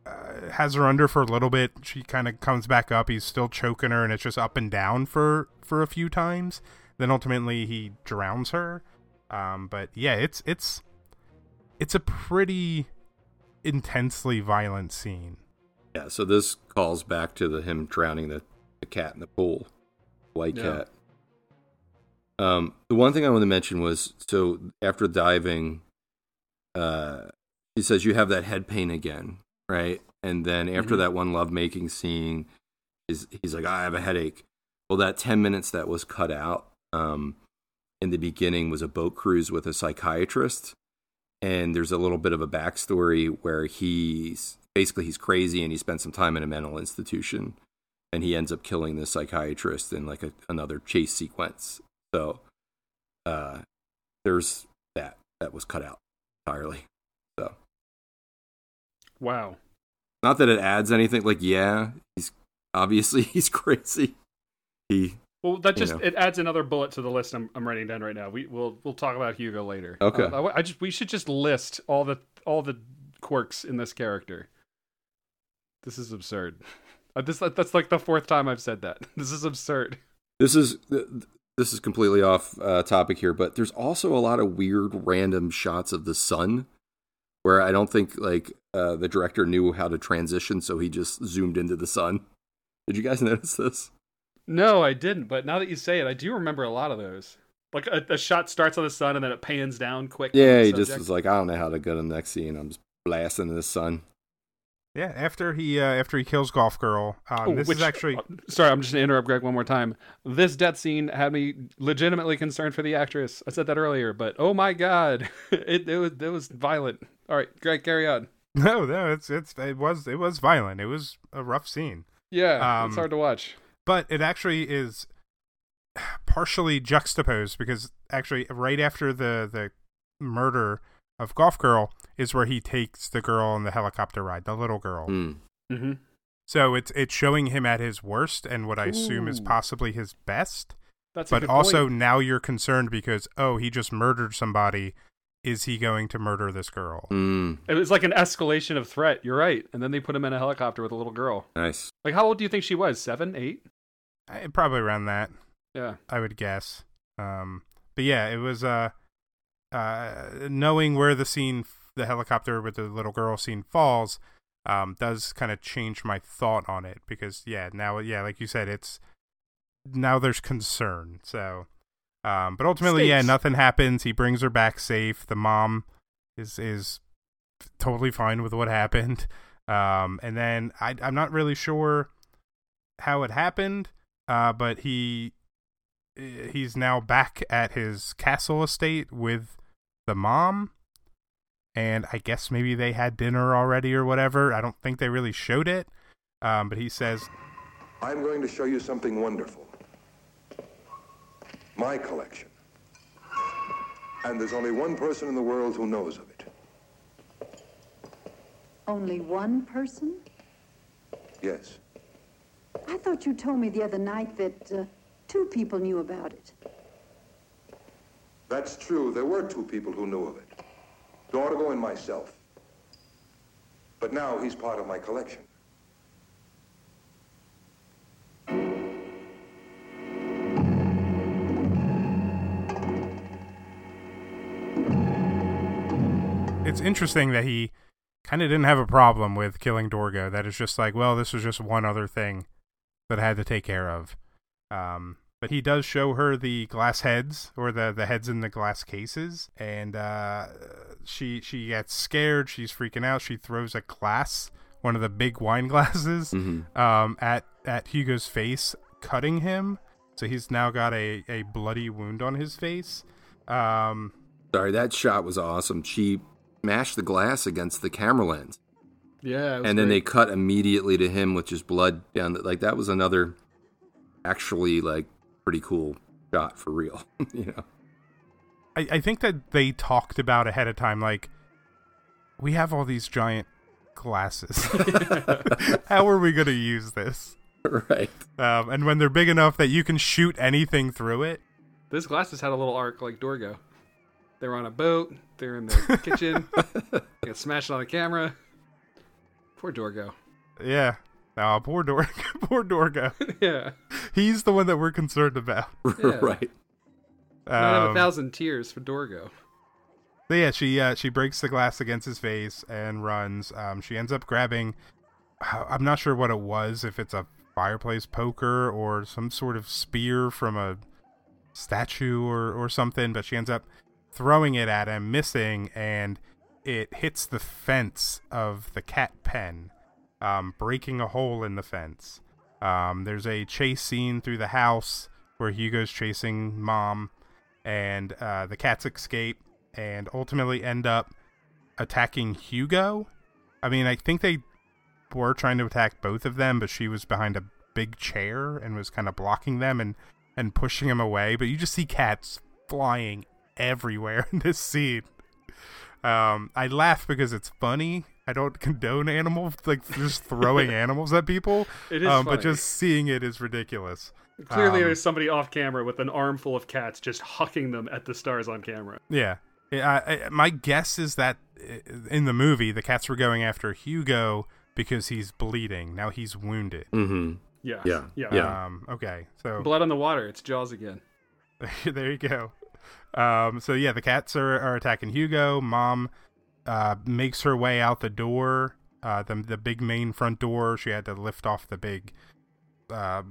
uh, has her under for a little bit. She kind of comes back up. He's still choking her, and it's just up and down for for a few times. Then ultimately he drowns her. Um, but yeah, it's it's it's a pretty intensely violent scene. Yeah, so this calls back to the him drowning the, the cat in the pool, white Yeah. cat. Um, the one thing I want to mention was so after diving, uh, he says you have that head pain again, right? And then after Mhm. that one lovemaking scene, is he's like, I have a headache. Well, that ten minutes that was cut out um, in the beginning was a boat cruise with a psychiatrist, and there's a little bit of a backstory where he's basically he's crazy and he spent some time in a mental institution, and he ends up killing the psychiatrist in like a, another chase sequence. So, uh, there's that that was cut out entirely. So, Wow. not that it adds anything. Like, yeah, he's obviously <laughs> he's crazy. He Well, that just know. it adds another bullet to the list I'm, I'm writing down right now. We we'll we'll talk about Hugo later. Okay. Uh, I, I just we should just list all the all the quirks in this character. This is absurd. <laughs> Uh, this that's like the fourth time I've said that. <laughs> This is absurd. This is this is completely off uh, topic here, but there's also a lot of weird random shots of the sun where I don't think like uh, the director knew how to transition, so he just zoomed into the sun. Did you guys <laughs> notice this? No, I didn't. But now that you say it, I do remember a lot of those. Like a, a shot starts on the sun and then it pans down quick. Yeah, he just was like, I don't know how to go to the next scene. I'm just blasting in the sun. Yeah, after he uh, after he kills Golf Girl, um, Oh, this which- is actually uh, sorry, I'm just gonna interrupt Greg one more time. This death scene had me legitimately concerned for the actress. I said that earlier, but oh my god, <laughs> it it was it was violent. All right, Greg, carry on. <laughs> no, no, it's it's it was it was violent. It was a rough scene. Yeah, Um, it's hard to watch. but it actually is partially juxtaposed because actually right after the the murder of golf girl is where he takes the girl on the helicopter ride the little girl Hmm. Mm-hmm. so it's it's showing him at his worst and what i assume is possibly his best That's but also point. now you're concerned because oh he just murdered somebody is he going to murder this girl Mm, it was like an escalation of threat. You're right, and then they put him in a helicopter with a little girl. nice. Like, how old do you think she was? Seven, eight? I, probably around that Yeah. I would guess. Um, but yeah, it was uh, uh, knowing where the scene, the helicopter with the little girl scene falls, um, does kind of change my thought on it because yeah, now yeah, like you said, it's now there's concern. So, um, but ultimately, yeah, nothing happens. He brings her back safe. The mom is is totally fine with what happened. <laughs> Um, and then I, I'm not really sure how it happened, uh, but he he's now back at his castle estate with the mom and i guess maybe they had dinner already or whatever i don't think they really showed it um, but he says I'm going to show you something wonderful. My collection. And there's only one person in the world who knows of it. Only one person? Yes. I thought you told me the other night that uh, two people knew about it. That's true. There were two people who knew of it. Dorgo and myself. But now he's part of my collection. It's interesting that he kind of didn't have a problem with killing dorgo that is just like well this was just one other thing that i had to take care of. Um, but he does show her the glass heads or the the heads in the glass cases and uh, she she gets scared. She's freaking out. She throws a glass one of the big wine <laughs> glasses Mhm. um, at at hugo's face cutting him. So he's now got a, a bloody wound on his face. Um, Sorry, that shot was awesome. She smashed the glass against the camera lens, Yeah. it was and then they cut immediately to him with just blood down. The, like that was another, actually like pretty cool shot for real. <laughs> you know. I, I think that they talked about ahead of time, like, we have all these giant glasses. <laughs> How are we going to use this? <laughs> right. Um, and when they're big enough that you can shoot anything through it, Those glasses had a little arc like Dorgo. They were on a boat. They're in the <laughs> kitchen. They got smashed on the camera. Poor Dorgo. yeah. Oh, poor Dor- <laughs> poor Dorgo. <laughs> yeah. He's the one that we're concerned about. Yeah. right. I have a Um, thousand tears for Dorgo. But yeah, she uh, she breaks the glass against his face and runs. Um, she ends up grabbing. I'm not sure what it was. If it's a fireplace poker or some sort of spear from a statue or or something, but she ends up throwing it at him, missing, and it hits the fence of the cat pen, um, breaking a hole in the fence. Um, there's a chase scene through the house where Hugo's chasing mom, and uh, the cats escape and ultimately end up attacking Hugo. I mean, I think they were trying to attack both of them, but she was behind a big chair and was kind of blocking them and and pushing him away. But you just see cats flying everywhere <laughs> in this scene. Um, I laugh because it's funny. I don't <laughs> condone animals like just throwing <laughs> animals at people. It is um, but just seeing it is ridiculous. Clearly, Um, there's somebody off camera with an armful of cats just hucking them at the stars on camera. Yeah. Yeah, I, I, my guess is that uh, in the movie, the cats were going after Hugo because he's bleeding. Now he's wounded. Mm-hmm. Yeah. Yeah. Yeah. Yeah. Um, okay, so Blood on the water. It's Jaws again. there you go. Um, so yeah, the cats are, are attacking Hugo. Mom uh, makes her way out the door, uh, the the big main front door. She had to lift off the big uh,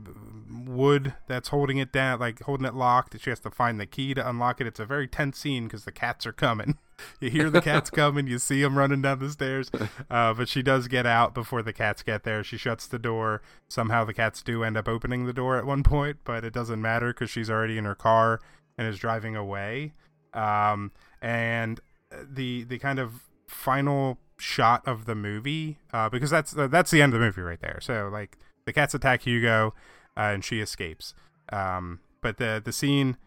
wood that's holding it down, like holding it locked. She has to find the key to unlock it. It's a very tense scene because the cats are coming. <laughs> you hear the cats <laughs> coming, you see them running down the stairs. Uh, but she does get out before the cats get there. She shuts the door. Somehow the cats do end up opening the door at one point, but it doesn't matter because she's already in her car and is driving away. Um, and the the kind of final shot of the movie, uh, because that's that's the end of the movie right there. So like the cats attack Hugo, uh, and she escapes. Um, but the the scene,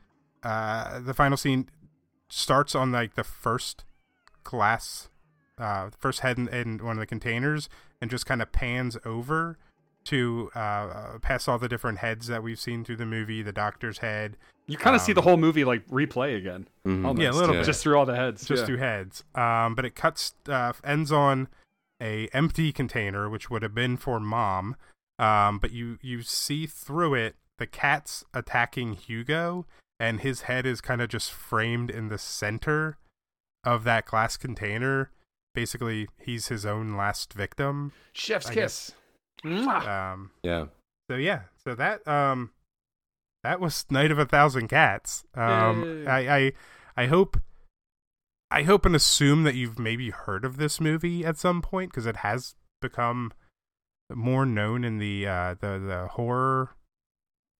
uh, the final scene, starts on like the first glass, uh, first head in, in one of the containers, and just kind of pans over to uh, past all the different heads that we've seen through the movie. The doctor's head. You kind of see Um, the whole movie like replay again. Mhm. almost. Yeah, a little bit. Just through all the heads. just yeah. through heads. Um, but it cuts uh, ends on a empty container, which would have been for mom. Um, but you you see through it the cats attacking Hugo, and his head is kind of just framed in the center of that glass container. Basically, he's his own last victim. Chef's I kiss. Um, Yeah. so yeah, so that um, that was Night of a Thousand Cats. Um, I, I I hope I hope and assume that you've maybe heard of this movie at some point because it has become more known in the uh, the the horror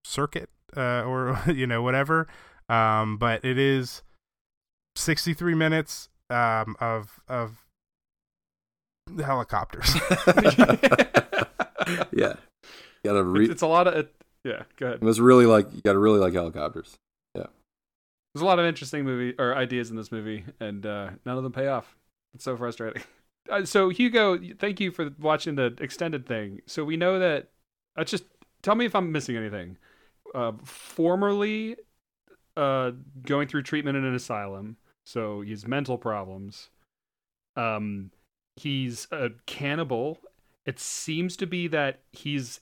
circuit uh, or <laughs> you know whatever. Um, but it is sixty three minutes um, of of helicopters. <laughs> <laughs> yeah. You gotta re- it's, it's a lot of. It, yeah, go ahead. it was really like you gotta really like helicopters. Yeah. There's a lot of interesting movie or ideas in this movie, and uh, none of them pay off. It's so frustrating. <laughs> Uh, so Hugo, thank you for watching the extended thing. So we know that. Uh, just tell me if I'm missing anything. Uh, formerly, uh, going through treatment in an asylum, so he has mental problems. Um, he's a cannibal. It seems to be that he's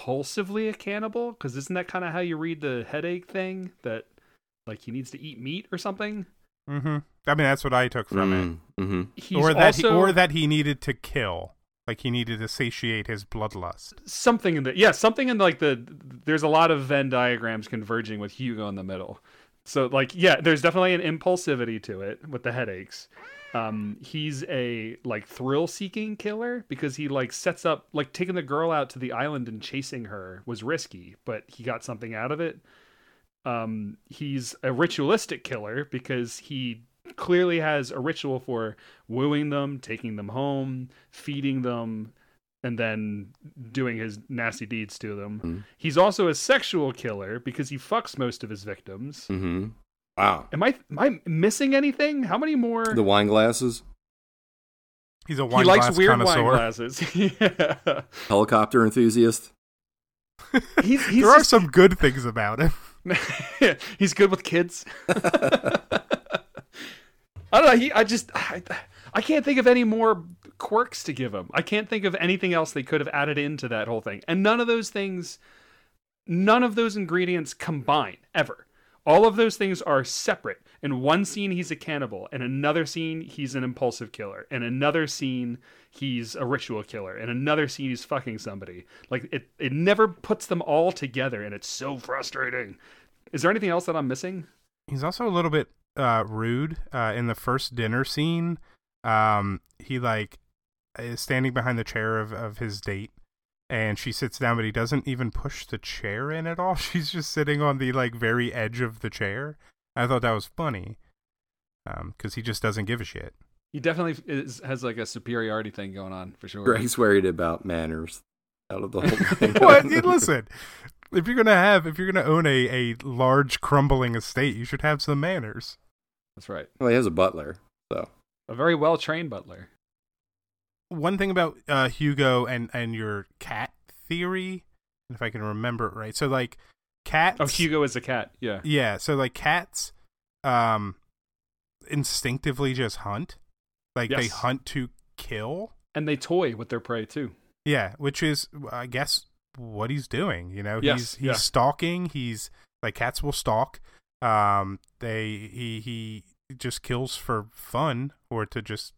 impulsively a cannibal, because isn't that kind of how you read the headache thing? That like he needs to eat meat or something. hmm I mean, that's what I took from it. Mm-hmm. Or that he, or that he needed to kill, like he needed to satiate his bloodlust. something in the yeah something in like the there's a lot of Venn diagrams converging with Hugo in the middle. So like yeah, there's definitely an impulsivity to it with the headaches. Um, he's a like thrill seeking killer because he like sets up like taking the girl out to the island and chasing her was risky, but he got something out of it. Um, he's a ritualistic killer because he clearly has a ritual for wooing them, taking them home, feeding them, and then doing his nasty deeds to them. Mhm. He's also a sexual killer because he fucks most of his victims. Mm-hmm. Wow. Am I am I missing anything? How many more? The wine glasses, He's a he wine likes glass weird connoisseur. wine glasses. <laughs> yeah. helicopter enthusiast. <laughs> He's, he's there are just- some good things about him. <laughs> he's good with kids. I don't know. He, I just, I, I can't think of any more quirks to give him. I can't think of anything else they could have added into that whole thing. And none of those things, none of those ingredients combine ever. All of those things are separate. In one scene, he's a cannibal. In another scene, he's an impulsive killer. In another scene, he's a ritual killer. In another scene, he's fucking somebody. Like it, it never puts them all together, and it's so frustrating. Is there anything else that I'm missing? He's also a little bit uh, rude uh, in the first dinner scene. Um, he like is standing behind the chair of, of his date, and she sits down, but he doesn't even push the chair in at all. <laughs> She's just sitting on the like very edge of the chair. I thought that was funny, um, because he just doesn't give a shit. He definitely is, has like a superiority thing going on for sure. Greg's worried about manners out of the whole <laughs> thing. what? You- Listen, if you're gonna have, if you're gonna own a a large crumbling estate, you should have some manners. That's right. Well, he has a butler, so A very well trained butler. One thing about uh, Hugo and and your cat theory, if I can remember it right. So like cats. Oh, Hugo is a cat. Yeah. Yeah. So like cats, um, instinctively just hunt. Like they hunt to kill. And they toy with their prey too. Yeah, which is I guess what he's doing. You know, Yes, he's he's yeah. stalking. He's like cats will stalk. Um, they he he just kills for fun or to just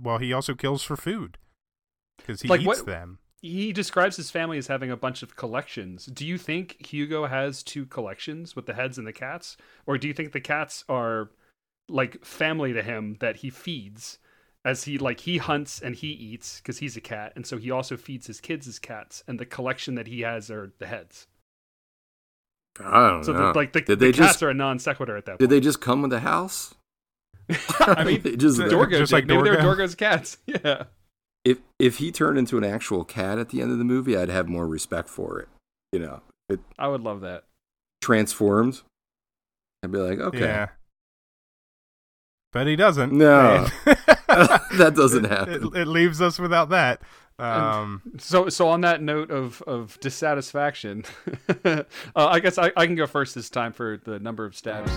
well he also kills for food because he Like, eats what- them. He describes his family as having a bunch of collections. Do you think Hugo has two collections with the heads and the cats? Or do you think the cats are like family to him that he feeds as he like he hunts and he eats because he's a cat and so he also feeds his kids as cats and the collection that he has are the heads. I don't So know. the, like the, did the they cats just are a non sequitur at that did point. they just come with the house? <laughs> I mean, They just Dorgo just did. like Maybe they're Dorgo. Dorgo's cats. <laughs> Yeah. if if he turned into an actual cat at the end of the movie, I'd have more respect for it. You know, it I would love that. transformed. I'd be like, okay, Yeah. But he doesn't. No. <laughs> That doesn't It- happen. It, it leaves us without that. Um, So, so on that note of of dissatisfaction, uh, I guess I, I can go first this time for the number of stabs.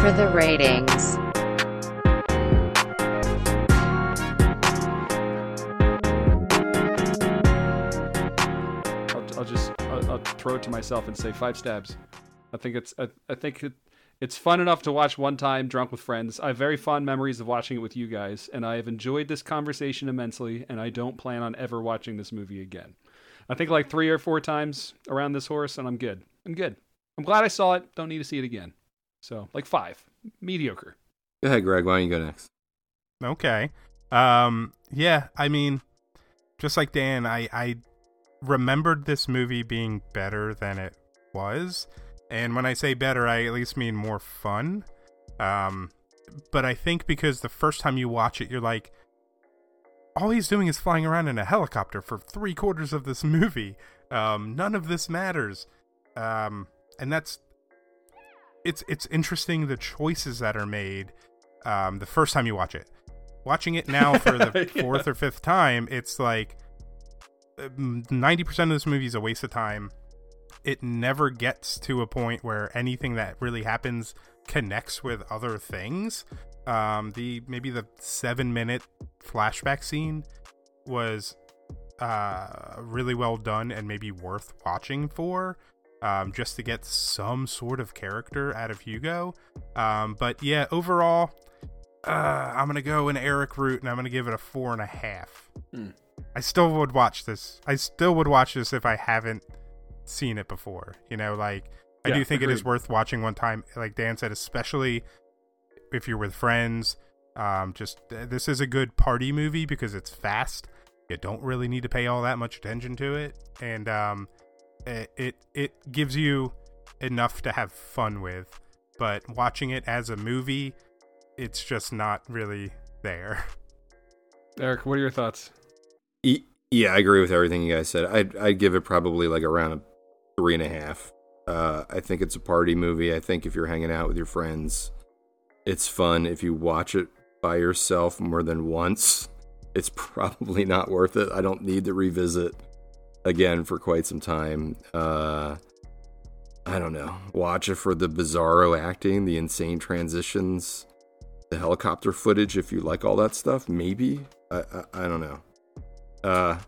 For the ratings. I'll, I'll just I'll, I'll throw it to myself and say five stabs. I think it's I, I think it, it's fun enough to watch one time drunk with friends. I have very fond memories of watching it with you guys, and I have enjoyed this conversation immensely. And I don't plan on ever watching this movie again. I think like three or four times around this horse, and I'm good. I'm good. I'm glad I saw it. Don't need to see it again. So like five, mediocre. Go ahead, Greg. Why don't you go next? Okay. Um yeah, I mean just like Dan, I I remembered this movie being better than it was. And when I say better, I at least mean more fun. Um but I think because the first time you watch it you're like all he's doing is flying around in a helicopter for 3 quarters of this movie. Um none of this matters. Um and that's it's it's interesting the choices that are made um the first time you watch it watching it now for the <laughs> Yeah. fourth or fifth time, it's like ninety percent of this movie is a waste of time. It never gets to a point where anything that really happens connects with other things. Um, the maybe the seven minute flashback scene was uh, really well done and maybe worth watching for. Um, just to get some sort of character out of Hugo. Um, but yeah, overall, uh, I'm gonna go an Eric route, and I'm gonna give it a four and a half. Hmm. I still would watch this. I still would watch this if I haven't seen it before. You know, like I Yeah, do think it is worth watching one time. Like Dan said, especially if you're with friends. Um, just this is a good party movie because it's fast. You don't really need to pay all that much attention to it, and um, it it, it gives you enough to have fun with. But watching it as a movie, it's just not really there. <laughs> Eric, what are your thoughts? E- yeah, I agree with everything you guys said. I'd I'd give it probably like around a three and a half. Uh, I think it's a party movie. I think if you're hanging out with your friends, it's fun. If you watch it by yourself more than once, it's <laughs> probably not worth it. I don't need to revisit again for quite some time. Uh, I don't know. Watch it for the bizarro acting, the insane transitions, the helicopter footage. If you like all that stuff, maybe. I I, I don't know. Uh,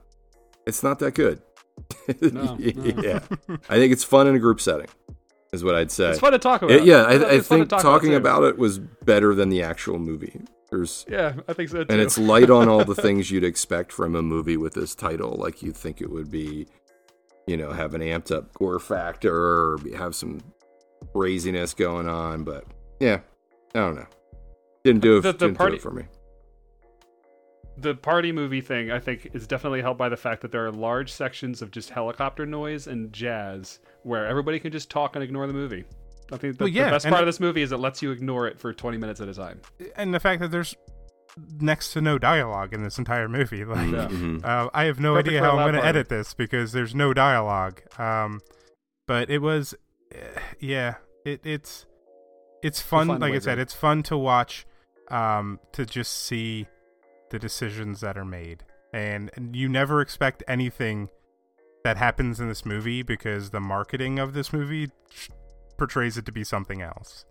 it's not that good. No, <laughs> no. yeah, I think it's fun in a group setting, is what I'd say. It's fun to talk about. yeah, It's I, I think talk talking too. about it was better than the actual movie. There's Yeah, I think so too. and it's light on all the <laughs> things you'd expect from a movie with this title. Like you'd think it would be, you know, have an amped up gore factor or have some craziness going on. But yeah, I don't know. Didn't do it. The- the didn't party- do it for me. the party movie thing I think is definitely helped by the fact that there are large sections of just helicopter noise and jazz where everybody can just talk and ignore the movie. I think the, Well, yeah, the best and part it- of this movie is it lets you ignore it for 20 minutes at a time. and the fact that there's next to no dialogue in this entire movie. <laughs> Like, Yeah. Mhm. uh, I have no Perfect idea how I'm going to edit this because there's no dialogue. Um, but it was, eh, yeah, it, it's it's fun. find a like I said, Greg. it's fun to watch. Um, to just see the decisions that are made, and, and you never expect anything that happens in this movie because the marketing of this movie portrays it to be something else.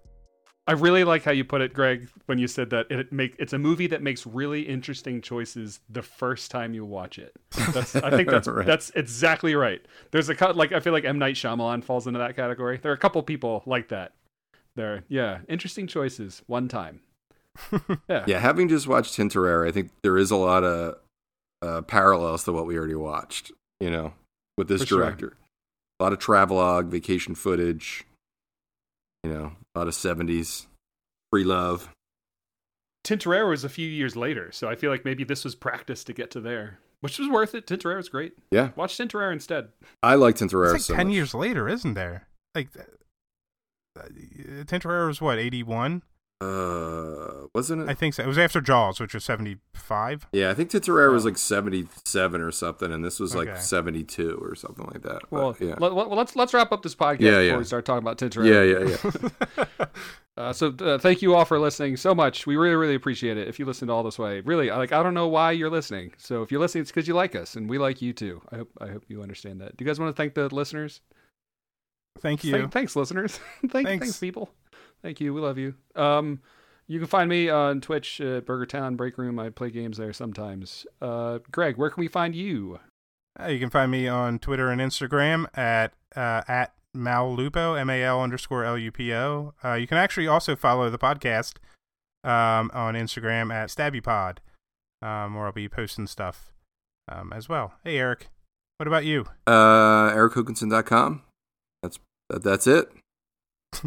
I really like how you put it, Greg, when you said that it make it's a movie that makes really interesting choices the first time you watch it. That's, I think that's <laughs> Right. that's exactly right. There's a cut like I feel like M Night Shyamalan falls into that category. There are a couple people like that. There, yeah, interesting choices one time. <laughs> Yeah, Yeah, having just watched Tintorera, I think there is a lot of uh, parallels to what we already watched. You know, with this For sure. director, a lot of travelogue, vacation footage. You know, a lot of seventies free love. Tintorera was a few years later, so I feel like maybe this was practice to get to there, which was worth it. Tintorera's great. Yeah, Watch Tintorera instead. I like Tintorera It's so like ten much. years later, isn't there? Like, uh, Tintorera was what eighty one? Uh, wasn't it? I think so. It was after Jaws, which was seventy five. yeah, I think Tintorera was like seventy-seven or something, and this was like Okay. seventy-two or something like that. But, Well, yeah, let, well, let's let's wrap up this podcast Yeah, before yeah. we start talking about Tintorera. yeah, yeah, yeah. <laughs> Uh, so uh, thank you all for listening so much. We really, really appreciate it. If you listened all this way, really, like I don't know why you're listening. So if you're listening, it's because you like us, and we like you too. I hope I hope you understand that. Do you guys want to thank the listeners? Thank you. Thank- thanks, listeners. <laughs> Thank, Thanks. thanks. people. Thank you. We love you. Um, you can find me on Twitch, uh, Burger Town Break Room. I play games there sometimes. Uh, Greg, where can we find you? Uh, you can find me on Twitter and Instagram at uh, at Mallupo, M A L underscore L U P O. Uh, you can actually also follow the podcast um, on Instagram at StabbyPod, um, where I'll be posting stuff um, as well. Hey, Eric, what about you? Uh, EricHookinson.com. That's that's it. <laughs>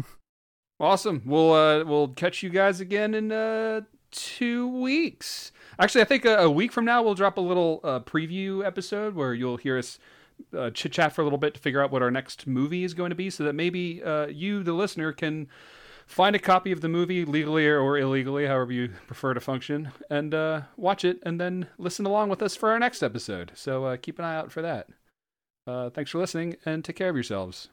Awesome. We'll uh, we'll catch you guys again in uh, two weeks. Actually, I think a, a week from now we'll drop a little uh, preview episode where you'll hear us uh, chit chat for a little bit to figure out what our next movie is going to be, so that maybe uh, you, the listener, can find a copy of the movie legally or illegally, however you prefer to function, and uh, watch it, and then listen along with us for our next episode. So uh, keep an eye out for that. Uh, thanks for listening, and take care of yourselves.